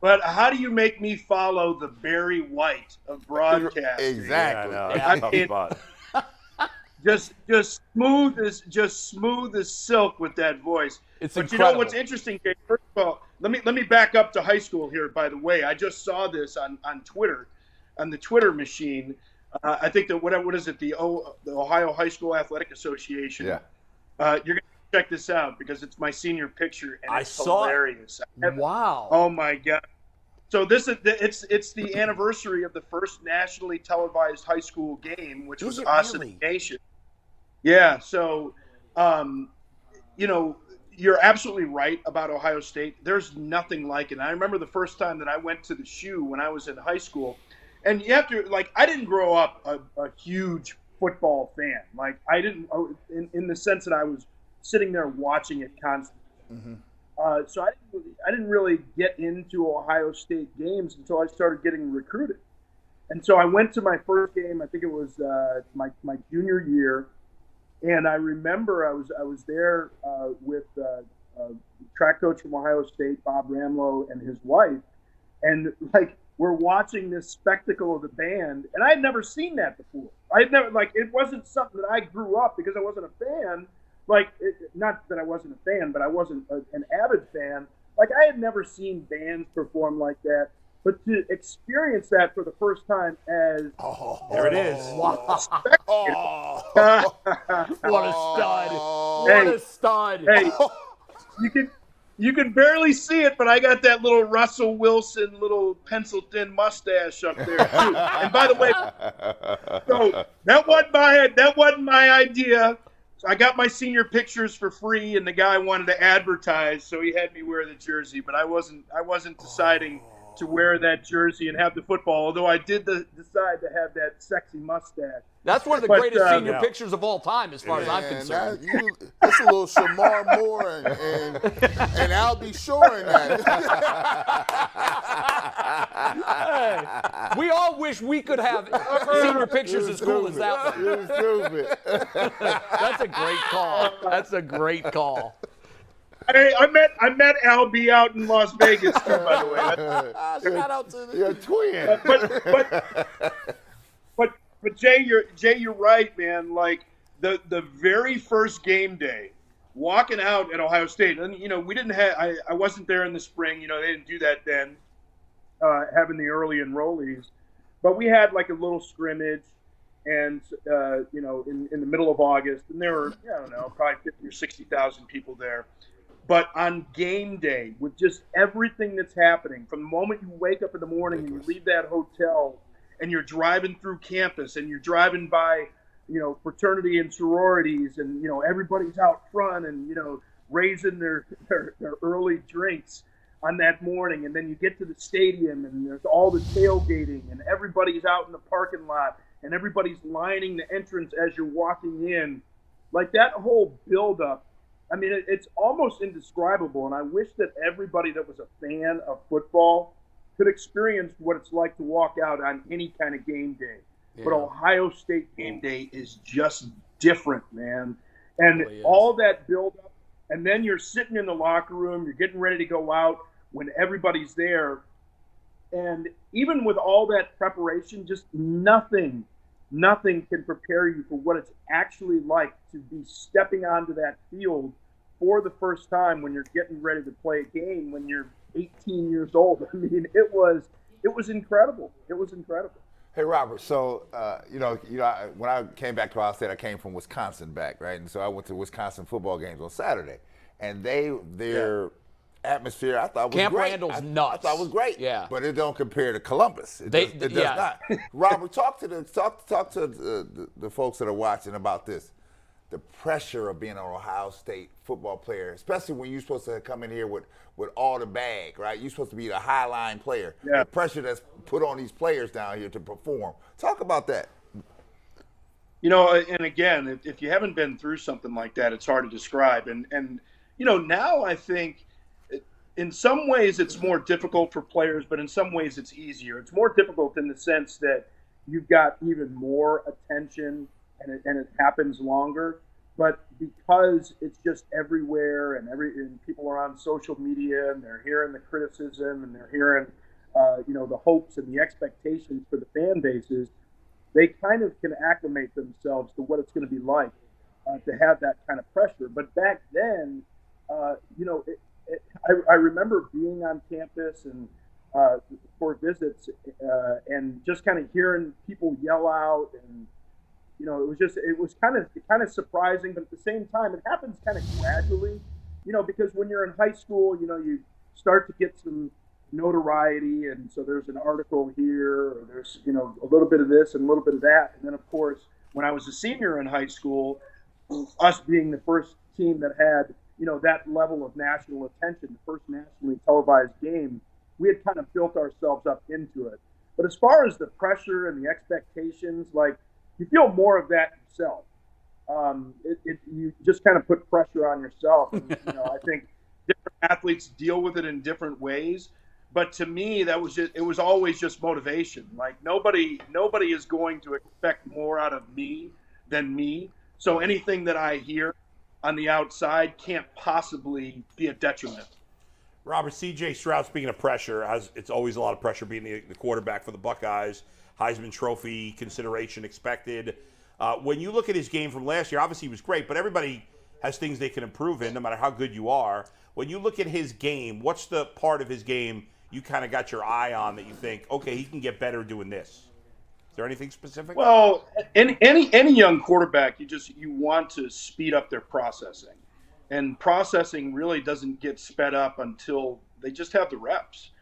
But how do you make me follow the Barry White of broadcast? Exactly. I mean, just just smooth as just smooth as silk with that voice. It's but you know what's interesting, Jay? First of all, let me let me back up to high school here. By the way, I just saw this on on Twitter, on the Twitter machine. Uh, I think that what what is it? The o, the Ohio High School Athletic Association. Yeah. Uh, you're gonna check this out because it's my senior picture and I it's saw it. hilarious. I have- Wow. Oh my god! So this is the, it's it's the anniversary of the first nationally televised high school game, which was it us really? Nation. Yeah. So, um, you know, you're absolutely right about Ohio State. There's nothing like it. I remember the first time that I went to the shoe when I was in high school, and you have to like I didn't grow up a, a huge football fan. Like I didn't oh, in, in the sense that I was sitting there watching it constantly. Uh, so I didn't, really, I didn't really get into Ohio State games until I started getting recruited. And so I went to my first game. I think it was uh, my, my junior year, and I remember I was I was there uh, with uh, uh, track coach from Ohio State, Bob Ramlow, and his wife, and like we're watching this spectacle of the band, and I had never seen that before. I had never like it wasn't something that I grew up because I wasn't a fan. Like it, not that I wasn't a fan, but I wasn't a, an avid fan. Like I had never seen bands perform like that, but to experience that for the first time as oh, There it is. What a stud. What Hey. a stud. hey, you can you can barely see it, but I got that little Russell Wilson little pencil thin mustache up there too. and by the way, so that wasn't my that wasn't my idea. So I got my senior pictures for free, and the guy wanted to advertise, so he had me wear the jersey. But I wasn't I wasn't deciding to wear that jersey and have the football. Although I did the, decide to have that sexy mustache. That's one of the But, greatest uh, senior Yeah. pictures of all time, as far as I'm concerned. that, you, that's a little Shemar Moore and, and, and Al B. Sure in that. We all wish we could have senior pictures as cool as that one. You're stupid. That's a great call. That's a great call. I, I met I met Albie out in Las Vegas too, by the way. Shout out to the You're a twin. but but but but Jay, you're Jay, you're right, man. Like the the very first game day, walking out at Ohio State, and you know we didn't have I, I wasn't there in the spring. You know they didn't do that then, uh, having the early enrollees, but we had like a little scrimmage. And uh, you know, in, in the middle of August, and there were I don't know, probably fifty or sixty thousand people there. But on game day, with just everything that's happening, from the moment you wake up in the morning and you leave that hotel and you're driving through campus and you're driving by, you know, fraternity and sororities and, you know, everybody's out front and, you know, raising their, their, their early drinks on that morning. And then you get to the stadium and there's all the tailgating and everybody's out in the parking lot and everybody's lining the entrance as you're walking in. Like that whole buildup I mean, it's almost indescribable, and I wish that everybody that was a fan of football could experience what it's like to walk out on any kind of game day. But Ohio State game day is just different, man. And Really all that buildup, and then you're sitting in the locker room, you're getting ready to go out when everybody's there. And even with all that preparation, just nothing, nothing can prepare you for what it's actually like to be stepping onto that field for the first time when you're getting ready to play a game when you're 18 years old. I mean, it was it was incredible. It was incredible. Hey Robert, so uh, you know, you know, I, when I came back to Ohio State, I came from Wisconsin back, right? And so I went to Wisconsin football games on Saturday, and they their atmosphere I thought was Camp great. Randall's I, nuts. I thought was great. Yeah. but it don't compare to Columbus. It They- does, it does yeah. not. Robert, talk to the talk talk to the, the, the folks that are watching about this. The pressure of being an Ohio State football player, especially when you're supposed to come in here with, with all the bag, right? You're supposed to be the high line player. Yeah. The pressure that's put on these players down here to perform. Talk about that. You know, and again, if, if you haven't been through something like that, it's hard to describe. And and you know, now I think in some ways it's more difficult for players, but in some ways it's easier. It's more difficult in the sense that you've got even more attention and it, and it happens longer. But because it's just everywhere and every and people are on social media and they're hearing the criticism and they're hearing uh, you know the hopes and the expectations for the fan bases, they kind of can acclimate themselves to what it's going to be like uh, to have that kind of pressure. But back then, uh, you know, it, I, I remember being on campus and uh, for visits uh, and just kind of hearing people yell out and you know it was just it was kind of kind of surprising but at the same time it happens kind of gradually you know because when you're in high school you know you start to get some notoriety and so there's an article here or there's you know a little bit of this and a little bit of that. And then of course when i was a senior in high school us being the first team that had you know that level of national attention the first nationally televised game we had kind of built ourselves up into it. But as far as the pressure and the expectations like you feel more of that yourself. Um, it, it, you just kind of put pressure on yourself. And you know i think different athletes deal with it in different ways. But to me that was just it was always just motivation. Like nobody nobody is going to expect more out of me than me. So anything that i hear on the outside can't possibly be a detriment Robert, CJ Stroud, speaking of pressure, it's always a lot of pressure being the, the quarterback for the Buckeyes. Heisman Trophy consideration expected. Uh, when you look at his game from last year, obviously he was great, but everybody has things they can improve in, no matter how good you are. When you look at his game, what's the part of his game you kind of got your eye on that you think, okay, he can get better doing this? Is there anything specific? Well, any any any young quarterback, you just you want to speed up their processing, and processing really doesn't get sped up until they just have the reps.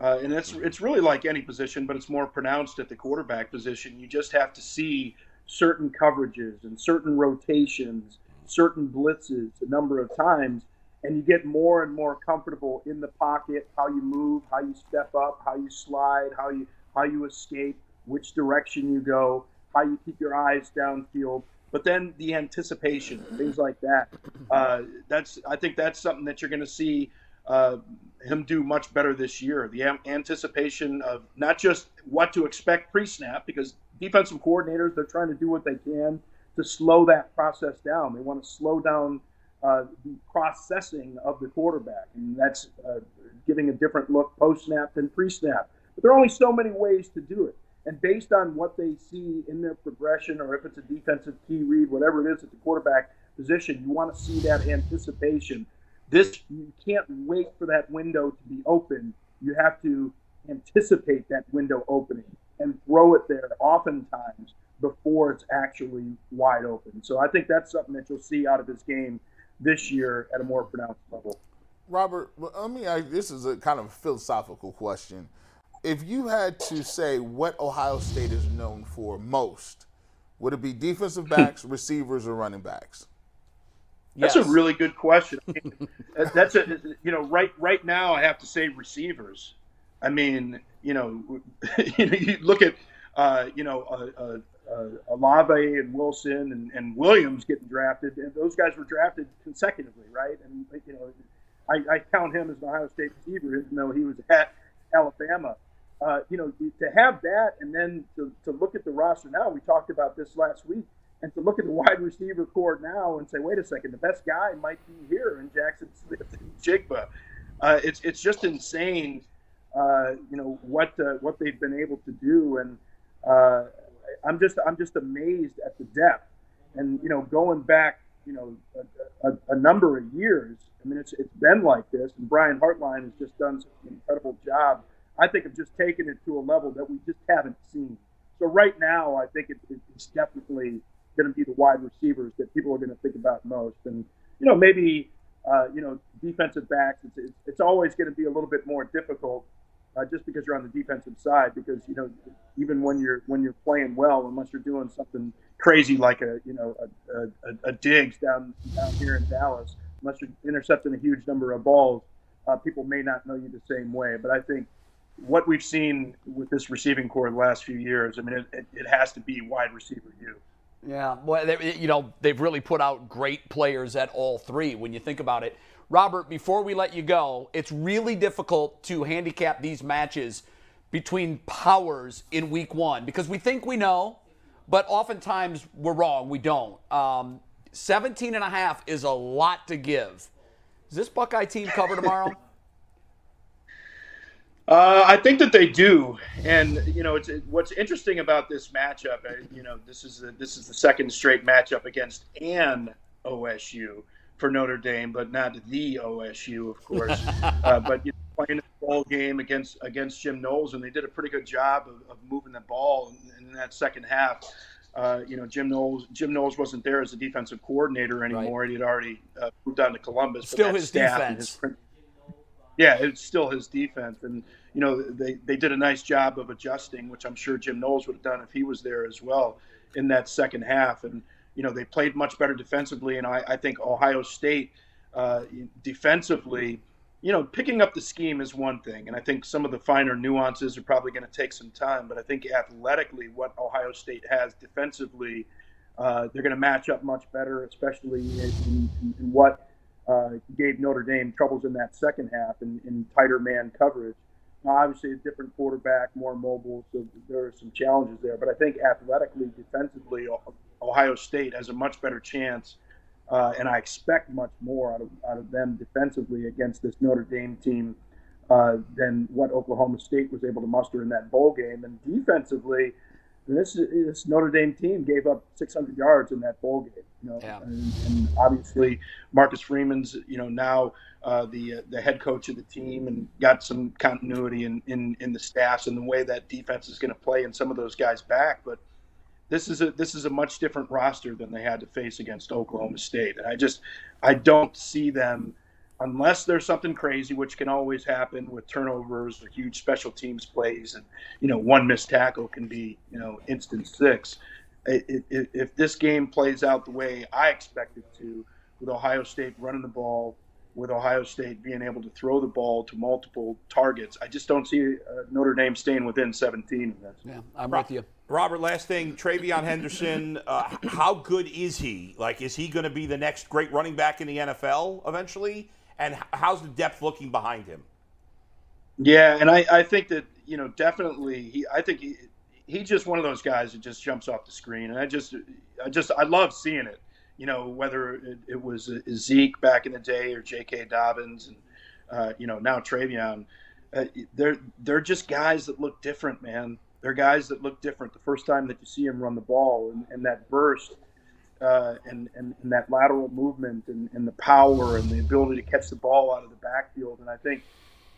Uh, and it's it's really like any position, but it's more pronounced at the quarterback position. You just have to see certain coverages and certain rotations, certain blitzes a number of times, and you get more and more comfortable in the pocket, how you move, how you step up, how you slide, how you how you escape, which direction you go, how you keep your eyes downfield. But then the anticipation, things like that. Uh, that's I think that's something that you're going to see uh, him do much better this year. The am- anticipation of not just what to expect pre-snap, because defensive coordinators they're trying to do what they can to slow that process down. They want to slow down uh, the processing of the quarterback, and that's uh, giving a different look post-snap than pre-snap. But there are only so many ways to do it. And based on what they see in their progression, or if it's a defensive key read, whatever it is at the quarterback position, you want to see that anticipation. This you can't wait for that window to be open. You have to anticipate that window opening and throw it there oftentimes before it's actually wide open. So I think that's something that you'll see out of his game this year at a more pronounced level. Robert, let me ask this is a kind of philosophical question. If you had to say what Ohio State is known for most, would it be defensive backs, receivers, or running backs? That's Yes. a really good question. I mean, That's a you know right right now I have to say receivers. I mean you know you, know, you look at uh, you know uh, uh, uh, and Wilson and, and Williams getting drafted, and those guys were drafted consecutively, right? And you know I, I count him as an Ohio State receiver, even though he was at Alabama. Uh, you know, to have that and then to, to look at the roster now, we talked about this last week, and to look at the wide receiver core now and say, wait a second, the best guy might be here in Jackson Smith and Jigba. Uh, it's it's just insane, uh, you know what uh, what they've been able to do, and uh, I'm just I'm just amazed at the depth, and you know going back, you know, a, a, a number of years. I mean, it's it's been like this, and Brian Hartline has just done such an incredible job. I think of just taking it to a level that we just haven't seen So right now, I think it, it's definitely going to be the wide receivers that people are going to think about most, and you know maybe uh, you know defensive backs. It's, it's, it's always going to be a little bit more difficult uh, just because you're on the defensive side. Because you know even when you're when you're playing well, unless you're doing something crazy like a you know a, a, a Diggs down down here in Dallas, unless you're intercepting a huge number of balls, uh, people may not know you the same way. But I think what we've seen with this receiving core the last few years, I mean, it, it, it has to be wide receiver you. Yeah, well, they, you know, they've really put out great players at all three when you think about it. Robert, before we let you go, it's really difficult to handicap these matches between powers in week one because we think we know, but oftentimes we're wrong. We don't. Um, 17 and a half is a lot to give. Is this Buckeye team cover tomorrow? Uh, I think that they do, and you know, it's what's interesting about this matchup. Uh, you know, this is the, this is the second straight matchup against an OSU for Notre Dame, but not the OSU, of course. uh, but you know, playing a ball game against against Jim Knowles, and they did a pretty good job of, of moving the ball in, in that second half. Uh, you know, Jim Knowles. Jim Knowles wasn't there as a defensive coordinator anymore. Right. He had already uh, moved on to Columbus. Still his defense. His, yeah, it's still his defense, and you know they they did a nice job of adjusting, which I'm sure Jim Knowles would have done if he was there as well in that second half. And you know they played much better defensively, and I, I think Ohio State uh, defensively, you know, picking up the scheme is one thing, and I think some of the finer nuances are probably going to take some time. But I think athletically, what Ohio State has defensively, uh, they're going to match up much better, especially in, in, in what uh, gave Notre Dame troubles in that second half in, in tighter man coverage. Now, obviously, a different quarterback, more mobile, so there are some challenges there. But I think athletically, defensively, Ohio State has a much better chance, uh, and I expect much more out of, out of them defensively against this Notre Dame team uh, than what Oklahoma State was able to muster in that bowl game. And defensively, this, this Notre Dame team gave up 600 yards in that bowl game. You know, yeah. and, and, obviously Marcus Freeman's you know now uh, the uh, the head coach of the team and got some continuity in in, in the staffs and the way that defense is going to play and some of those guys back, but. This is a this is a much different roster than they had to face against Oklahoma State, and I just I don't see them unless there's something crazy, which can always happen with turnovers or huge special teams plays, and you know one missed tackle can be you know instant six. It, it, if this game plays out the way I expect it to, with Ohio State running the ball, with Ohio State being able to throw the ball to multiple targets, I just don't see uh, Notre Dame staying within 17. Yeah, I'm with you. Robert, last thing, TreVeyon Henderson, uh, how good is he? Like, is he going to be the next great running back in the NFL eventually? And how's the depth looking behind him? Yeah, and I, I think that you know definitely he I think he he's just one of those guys that just jumps off the screen, and I just I just I love seeing it. You know whether it, it was Zeke back in the day or J.K. Dobbins, and uh, you know now TreVeyon. Uh, they're they're just guys that look different, man. They're guys that look different the first time that you see him run the ball, and, and that burst uh, and, and, and, that lateral movement and, and, the power and the ability to catch the ball out of the backfield. And I think,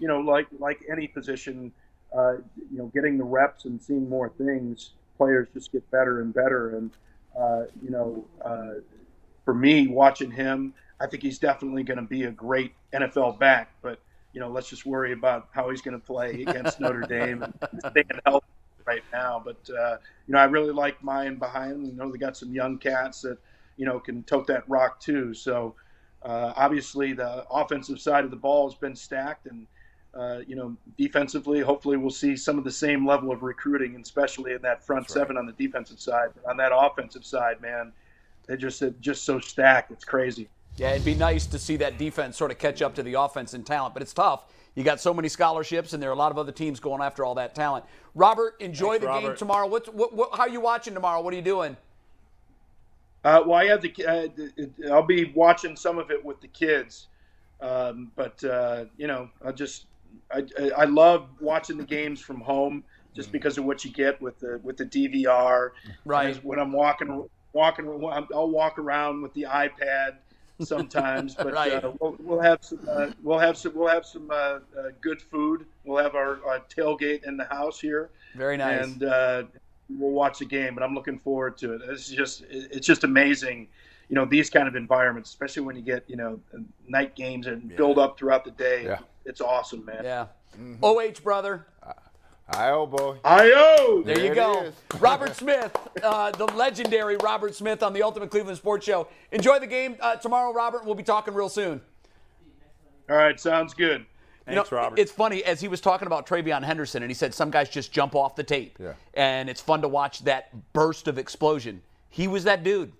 you know, like like any position, uh, you know, getting the reps and seeing more things, players just get better and better. And uh, you know, uh, for me, watching him, I think he's definitely going to be a great NFL back. But you know, let's just worry about how he's going to play against Notre Dame and staying healthy right now. But uh, you know, I really like Miyan behind. You know, they got some young cats that you know can tote that rock too. So uh, obviously, the offensive side of the ball has been stacked, and uh, you know, defensively, hopefully, we'll see some of the same level of recruiting, especially in that front That's seven right. on the defensive side. But on that offensive side, man, they're just just so stacked. It's crazy. Yeah, it'd be nice to see that defense sort of catch up to the offense in talent, but it's tough you got so many scholarships, and there are a lot of other teams going after all that talent. Robert, enjoy Thanks, the Robert. game tomorrow. What's, what, what, how are you watching tomorrow? What are you doing? Uh, well, I have the. Uh, I'll be watching some of it with the kids, um, but uh, you know, I just I, I love watching the games from home just because of what you get with the with the DVR. Right. When I'm walking walking, I'll walk around with the iPad sometimes, but right. uh, we'll, we'll, have some uh, we'll have some we'll have some uh, uh good food. We'll have our, our, tailgate in the house here. Very nice. And uh, we'll watch the game. But I'm looking forward to it. It's just it's just amazing, you know, these kind of environments, especially when you get you know night games and build up throughout the day. Yeah. It's awesome, man. Yeah. OH brother. I oh boy. I There you go. Robert Smith, uh, the legendary Robert Smith on the Ultimate Cleveland Sports Show. Enjoy the game uh, tomorrow, Robert. We'll be talking real soon. All right, sounds good. You know, Thanks, Robert. It's funny as he was talking about TreVeyon Henderson, and he said some guys just jump off the tape, Yeah. and it's fun to watch that burst of explosion. He was that dude.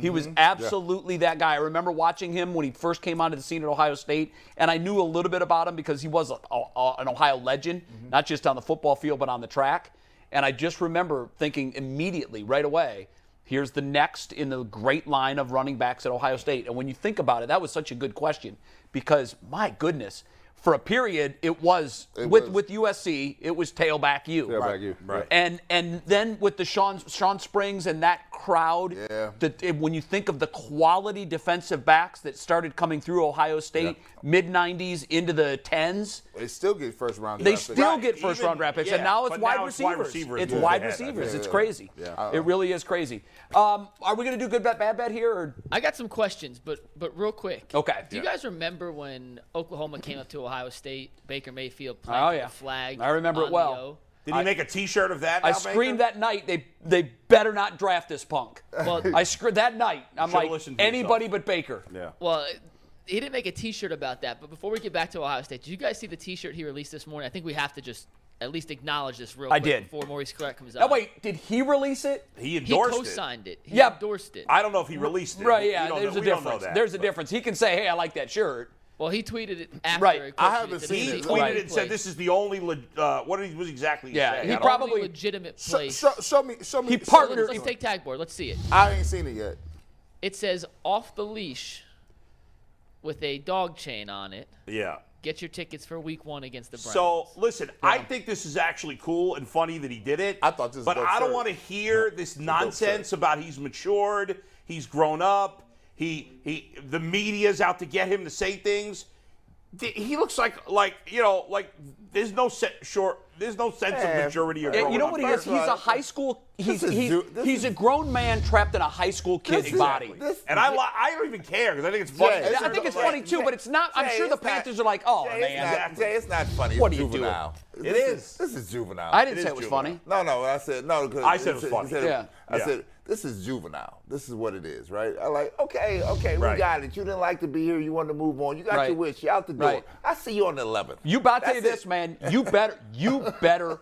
He was mm-hmm. absolutely that guy. I remember watching him when he first came onto the scene at Ohio State, and I knew a little bit about him because he was a, a- an Ohio legend, mm-hmm. not just on the football field but on the track. And I just remember thinking immediately, right away, here's the next in the great line of running backs at Ohio State. And when you think about it, that was such a good question because my goodness, for a period, it was with was. with USC, it was tailback you. Tailback you, right. And and then with the Shawn Shawn Springs and that crowd, Yeah. that it- when you think of the quality defensive backs that started coming through Ohio State mid '90s into the tens, They still get first round. they draft picks. still Right, get first even- round draft picks, yeah, and now it's but wide now it's receivers. wide receivers It's moving wide ahead, I receivers. It's crazy. Yeah. It really is crazy. Um, are we going to do good bet bad bet here? Or? I got some questions, but but real quick. Okay. Do you guys remember when Oklahoma came up to Ohio State, Baker Mayfield Oh, planted yeah. the flag? I remember it well. Did he make a T-shirt of that? I now, screamed Baker? that night. They they better not draft this punk. Well, I screamed that night. I'm like anybody yourself. but Baker. Yeah. well, he didn't make a T-shirt about that. But before we get back to Ohio State, did you guys see the T-shirt he released this morning? I think we have to just at least acknowledge this real I quick did. before Maurice Clarett comes Now out. wait, did he release it? He endorsed he endorsed co-signed it. He Yeah. endorsed it. I don't know if he released it. Right, yeah. don't There's know- a we don't know difference. that, There's a but- difference. He can say, "Hey, I like that shirt." Well, he tweeted it after. Right. I haven't seen it. He tweeted Right. and said this is the only. le- Uh, what did he, was exactly? Yeah, say? he probably- legitimate Show, place. show, show me. Show me. He show me partnered- this Let's take tag board. Let's see it. I ain't seen it yet. It says off the leash with a dog chain on it. Yeah. Get your tickets for week one against the Browns. So listen, I think this is actually cool and funny that he did it. I thought this was but I don't want to hear this nonsense about he's matured, he's grown up, he he the media's out to get him to say things. He looks like like you know like there's no set short there's no sense of Man, maturity or Yeah, you know what he is? He's a high school. He's is he's, ju- he's is- a grown man trapped in a high school kid's is- body. this- And I li- I don't even care because I think it's funny. Jay, I think it's Jay, funny too, Jay, but it's not. I'm Jay, sure the it's not- Panthers are like, oh Jay, man. It's not, Jay, it's not funny. It's What are you doing? juvenile. It This is. This is juvenile. I didn't It say it was juvenile. funny. No, no, I said no. 'cause I said it was funny. Yeah. I said this is juvenile. This is what it is, right? I like, okay, okay, we got it. You didn't like to be here. You wanted to move on. You got Right. your wish. You out the door. Right. I see you on the 11th. You about to tell you this, man. You better. You better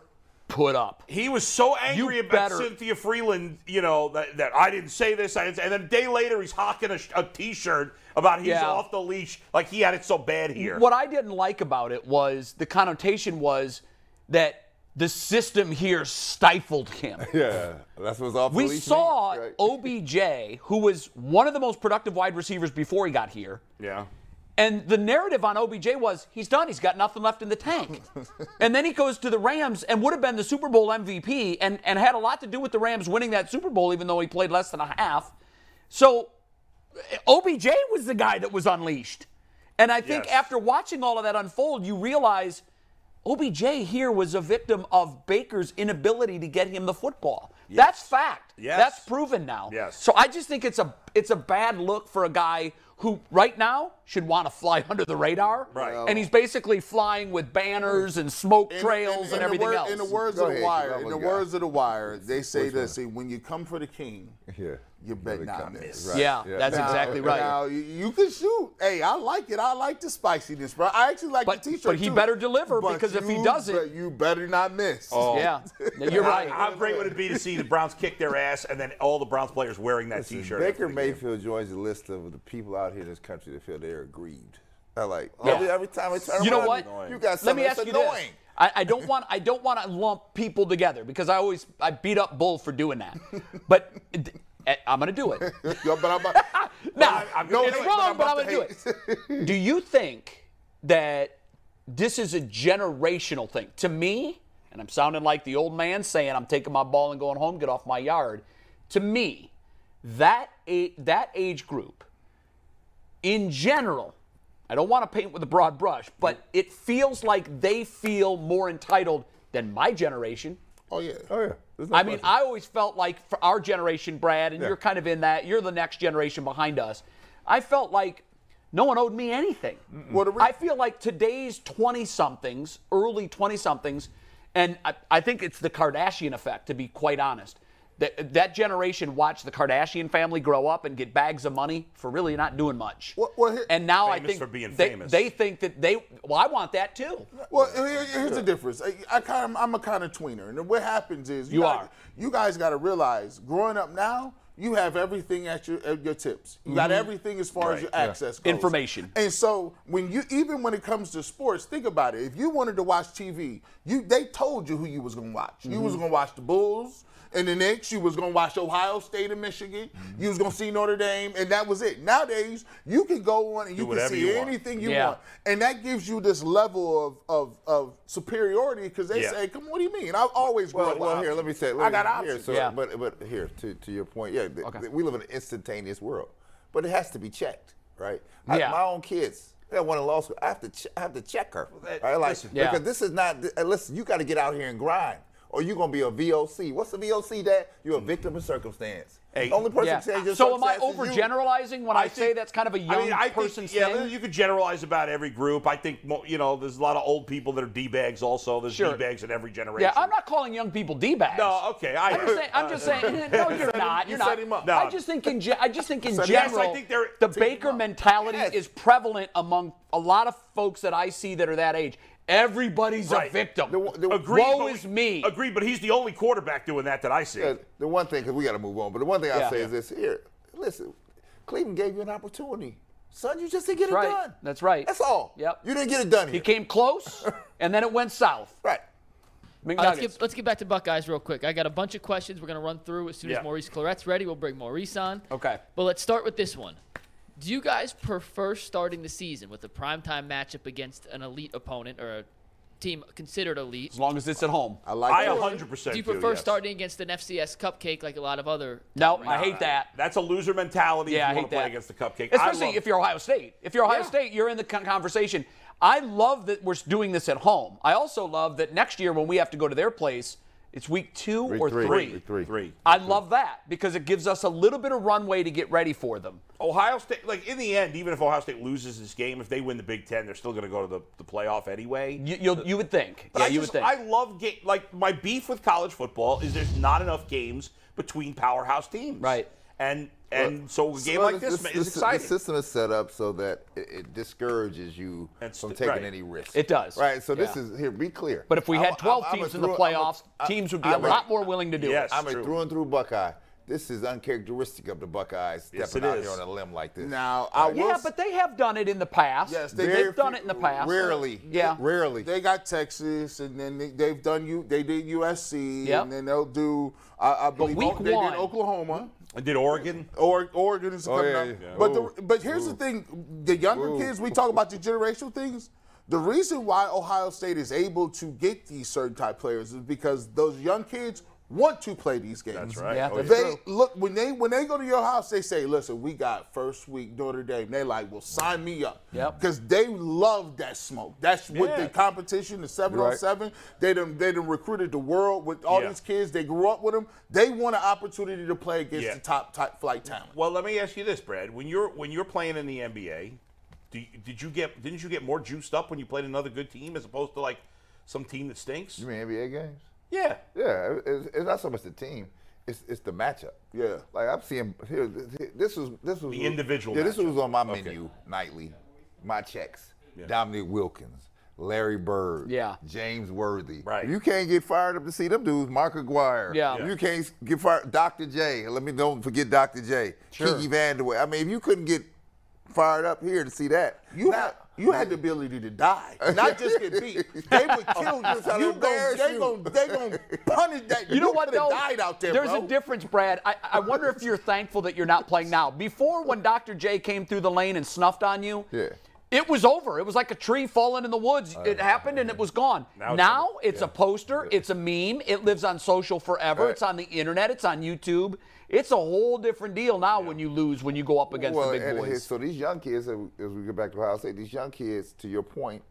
put up. He was so angry You about better- Cynthia Freeland, you know, that, that I didn't say this. I didn't say, and then a day later, he's hawking a, sh- a T-shirt about he's Yeah. off the leash, like he had it so bad here. What I didn't like about it was the connotation was that the system here stifled him. Yeah, that's what's off. the We saw means, right? OBJ, who was one of the most productive wide receivers before he got here. Yeah. And the narrative on OBJ was he's done. He's got nothing left in the tank. and then he goes to the Rams and would have been the Super Bowl MVP and, and had a lot to do with the Rams winning that Super Bowl, even though he played less than a half. So eh, OBJ was the guy that was unleashed. And I think Yes. after watching all of that unfold, you realize OBJ here was a victim of Baker's inability to get him the football. That's fact. Yes. That's proven now. Yes. So I just think it's a it's a bad look for a guy who right now should want to fly under the radar. Right. And he's basically flying with banners and smoke In- trails in- and in the everything word- else. In the words Go of the wire, in the guy. words of the wire, they say Which this: one? see, when you come for the king, Yeah. You bet Really not comment. miss. Right. Yeah, that's Now- exactly right. Now you, you can shoot. Hey, I like it. I like the spiciness, bro. I actually like But- the t-shirt but he too. better deliver, But because if he doesn't- you better not miss. Oh. yeah. You're right. How great would it be to see the Browns kick their ass and then all the Browns players wearing that T-shirt? Baker after game? Mayfield joins the list of the people out here in this country that feel they're aggrieved. I like Yeah. every, every time I turn You know around, what? You got Let something me ask that's you annoying. this. I, I don't want I don't want to lump people together because I always I beat up Bull for doing that. But Eh, I'm going to do it. Yo, but I'm about, Now, I'm no it's hate, wrong, I'm but I'm going to to do it. Do you think that this is a generational thing? To me, and I'm sounding like the old man saying I'm taking my ball and going home, get off my yard. To me, that a, that age group, in general, I don't want to paint with a broad brush, but mm. it feels like they feel more entitled than my generation. Oh yeah. Oh yeah. I mean. I always felt like for our generation, Brad, and Yeah. you're kind of in that, you're the next generation behind us. I felt like no one owed me anything. Re- I feel like today's 20 somethings, early 20 somethings, and I, I think it's the Kardashian effect, to be quite honest. That, that generation watched the Kardashian family grow up and get bags of money for really not doing much. Well- well, here- and now I think for being they, famous. they think that they, well, I want that too. Well, here- here's the difference. I, I kind of, I'm a kind of tweener, and what happens is You guys, are. You guys got to realize, growing up now, you have everything at your at your tips. You got mm-hmm. everything as far as your access goes. Information. And so when you even when it comes to sports, think about it. If you wanted to watch TV, you they told you who you was gonna watch. You mm-hmm. was gonna watch the Bulls. And the Knicks, you was gonna watch Ohio State and Michigan. You was gonna see Notre Dame, and that was it. Nowadays, you can go on and you can see you want. anything you Yeah. want, and that gives you this level of of, of superiority because they Yeah. say, "Come, on, what do you mean?" I've always grew Well, well, with here, let me say. Let I got me, here, options. so, Yeah. But but here to, to your point, yeah, th- Okay. th- we live in an instantaneous world, but it has to be checked, right? I- Yeah. my own kids, they have one in law school. I have to ch- I have to check her, right? Like. Yeah. because this is not. th- uh, Listen, you got to get out here and grind, or you're gonna be a VOC. What's a VOC? Dad? You're a victim of circumstance. Hey, the only person Yeah. who changes your So am I overgeneralizing when I, say think- that's kind of a young I mean, I person's think, yeah, thing? you could generalize about every group. I think, you know, there's a lot of old people that are d-bags also. There's Sure. d-bags in every generation. Yeah, I'm not calling young people d-bags. No, okay. I, I'm just saying. I'm just saying. No, you're not. you You're not. him up. No. I just think in. Ge- I just think in him general, Yes, I think the Baker mentality Yes. is prevalent among a lot of folks that I see that are that age. Everybody's a victim. The, the, Agreed, Woe but- is me. Agreed, but he's the only quarterback doing that that I see. Yeah, the one thing, because we got to move on, but the one thing I Yeah. say is this here. Listen, Cleveland gave you an opportunity. Son, you just didn't get it right. done. That's right. That's all. Yep. You didn't get it done here. He came close, and then it went south. right. All right, uh, let's, get, let's get back to Buckeyes real quick. I got a bunch of questions we're going to run through as soon Yeah. as Maurice Clarett's ready. We'll bring Maurice on. Okay. But let's start with this one. Do you guys prefer starting the season with a primetime matchup against an elite opponent or a team considered elite? as long as it's at home. I like I that. 100% Do you do, prefer yes. starting against an FCS cupcake like a lot of other? No, I hate that. That's a loser mentality Yeah, I if you hate want to play that. against the cupcake. Especially if you're Ohio State. If you're Ohio Yeah. State, you're in the conversation. I love that we're doing this at home. I also love that next year when we have to go to their place, it's week two Week or three. three. Week three. three. I love that because it gives us a little bit of runway to get ready for them. Ohio State, like in the end, even if Ohio State loses this game, if they win the Big Ten, they're still going to go to the, the playoff anyway. You, you'll, you would think. But yeah, I you just, would think. I love game. Like my beef with college football is there's not enough games between powerhouse teams. Right. And and so a game Well, like this, is The exciting. system is set up so that it, it discourages you And from taking right. any risks. It does. Right. So this is here. Be clear. but if we had 12 I'm- I'm a teams in the through- I'm a- playoffs, teams would be a I'm a- lot more willing to do Yes. it. I'm a True. through and through Buckeye. This is uncharacteristic of the Buckeyes stepping Yes, it out is. here on a limb like this. Now, I will Yeah, s- but they have done it in the past. Yes, they They've done it in the past. Rarely. Yeah. Rarely. They got Texas, and then they, they've done you. They did USC, Yep. and then they'll do. I, I believe week O- they one- did Oklahoma. I did Oregon. Or Oregon is Oh, coming yeah, up. yeah. But Ooh. the, but here's the thing: the younger Ooh. kids, we talk about the generational things. The reason why Ohio State is able to get these certain type players is because those young kids want to play these games. That's right. Yeah, Oh, that's They true. look when they when they go to your house, they say, "Listen, we got first week Notre Dame." They like, "Well, sign me up." Yep. Because they love that smoke. That's what the competition, the seven on seven. They done they done recruited the world with all Yeah. these kids. They grew up with them. They want an opportunity to play against Yeah. the top type flight talent. Well, let me ask you this, Brad. When you're when you're playing in the NBA, do you, did you get didn't you get more juiced up when you played another good team as opposed to like some team that stinks? You mean NBA games? Yeah. Yeah, it's, it's not so much the team; it's it's the matchup. Yeah. like I'm seeing here. This was this was The individual Yeah, this matchup. was on my Okay. menu nightly. My checks: Yeah. Dominique Wilkins, Larry Bird, Yeah. James Worthy. Right. If you can't get fired up to see them dudes, Mark Aguirre. Yeah. If you can't get fired, Dr. J. Let me don't forget Dr. J. Sure. Kiki Vandeweghe. I mean, if you couldn't get fired up here to see that, You now- had you had the ability to die, not just get beat. They would kill you. You gon' embarrass they you. gon' they gon' punish that. You know what though? Died out there, There's bro. a difference, Brad. I, I wonder if you're thankful that you're not playing now. Before, when Dr. J came through the lane and snuffed on you, Yeah. it was over. It was like a tree falling in the woods. it happened and it was gone. Now Now, it's it's, a poster. It's a meme. It lives on social forever. Right. It's on the internet. It's on YouTube. It's a whole different deal now when you lose when you go up against well, the big boys. here- so these young kids, as we- as we get back to Ohio State, these young kids, to your point,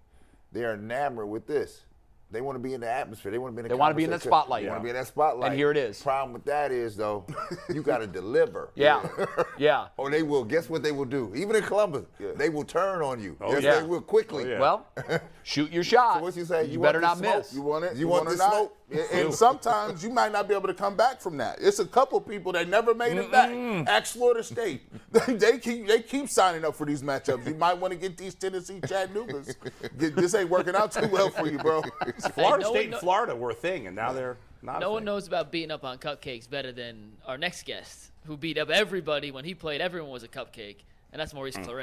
they are enamored with this. They want to be in the atmosphere. They want to be in the They wanna be in the spotlight. They want to be in that spotlight. And here it is. Problem with that is though, you got to deliver. Yeah. Yeah. Or they will. Guess what they will do? Even in Columbus, they will turn on you. Oh, yes, yeah. they will quickly. Oh, yeah. Well, shoot your shot. So what you say? You, You better not smoke? miss. You want it? You want it the smoke? And- And sometimes you might not be able to come back from that. It's a couple people that never made it back. Ask Florida State. they keep they keep signing up for these matchups. You might want to get these Tennessee Chattanoogas. Th- this ain't working out too well for you, bro. Florida no State and Florida were a thing, and now they're not. No one knows about beating up on cupcakes better than our next guest, who beat up everybody when he played. Everyone was a cupcake, and that's Maurice hmm. Clarett.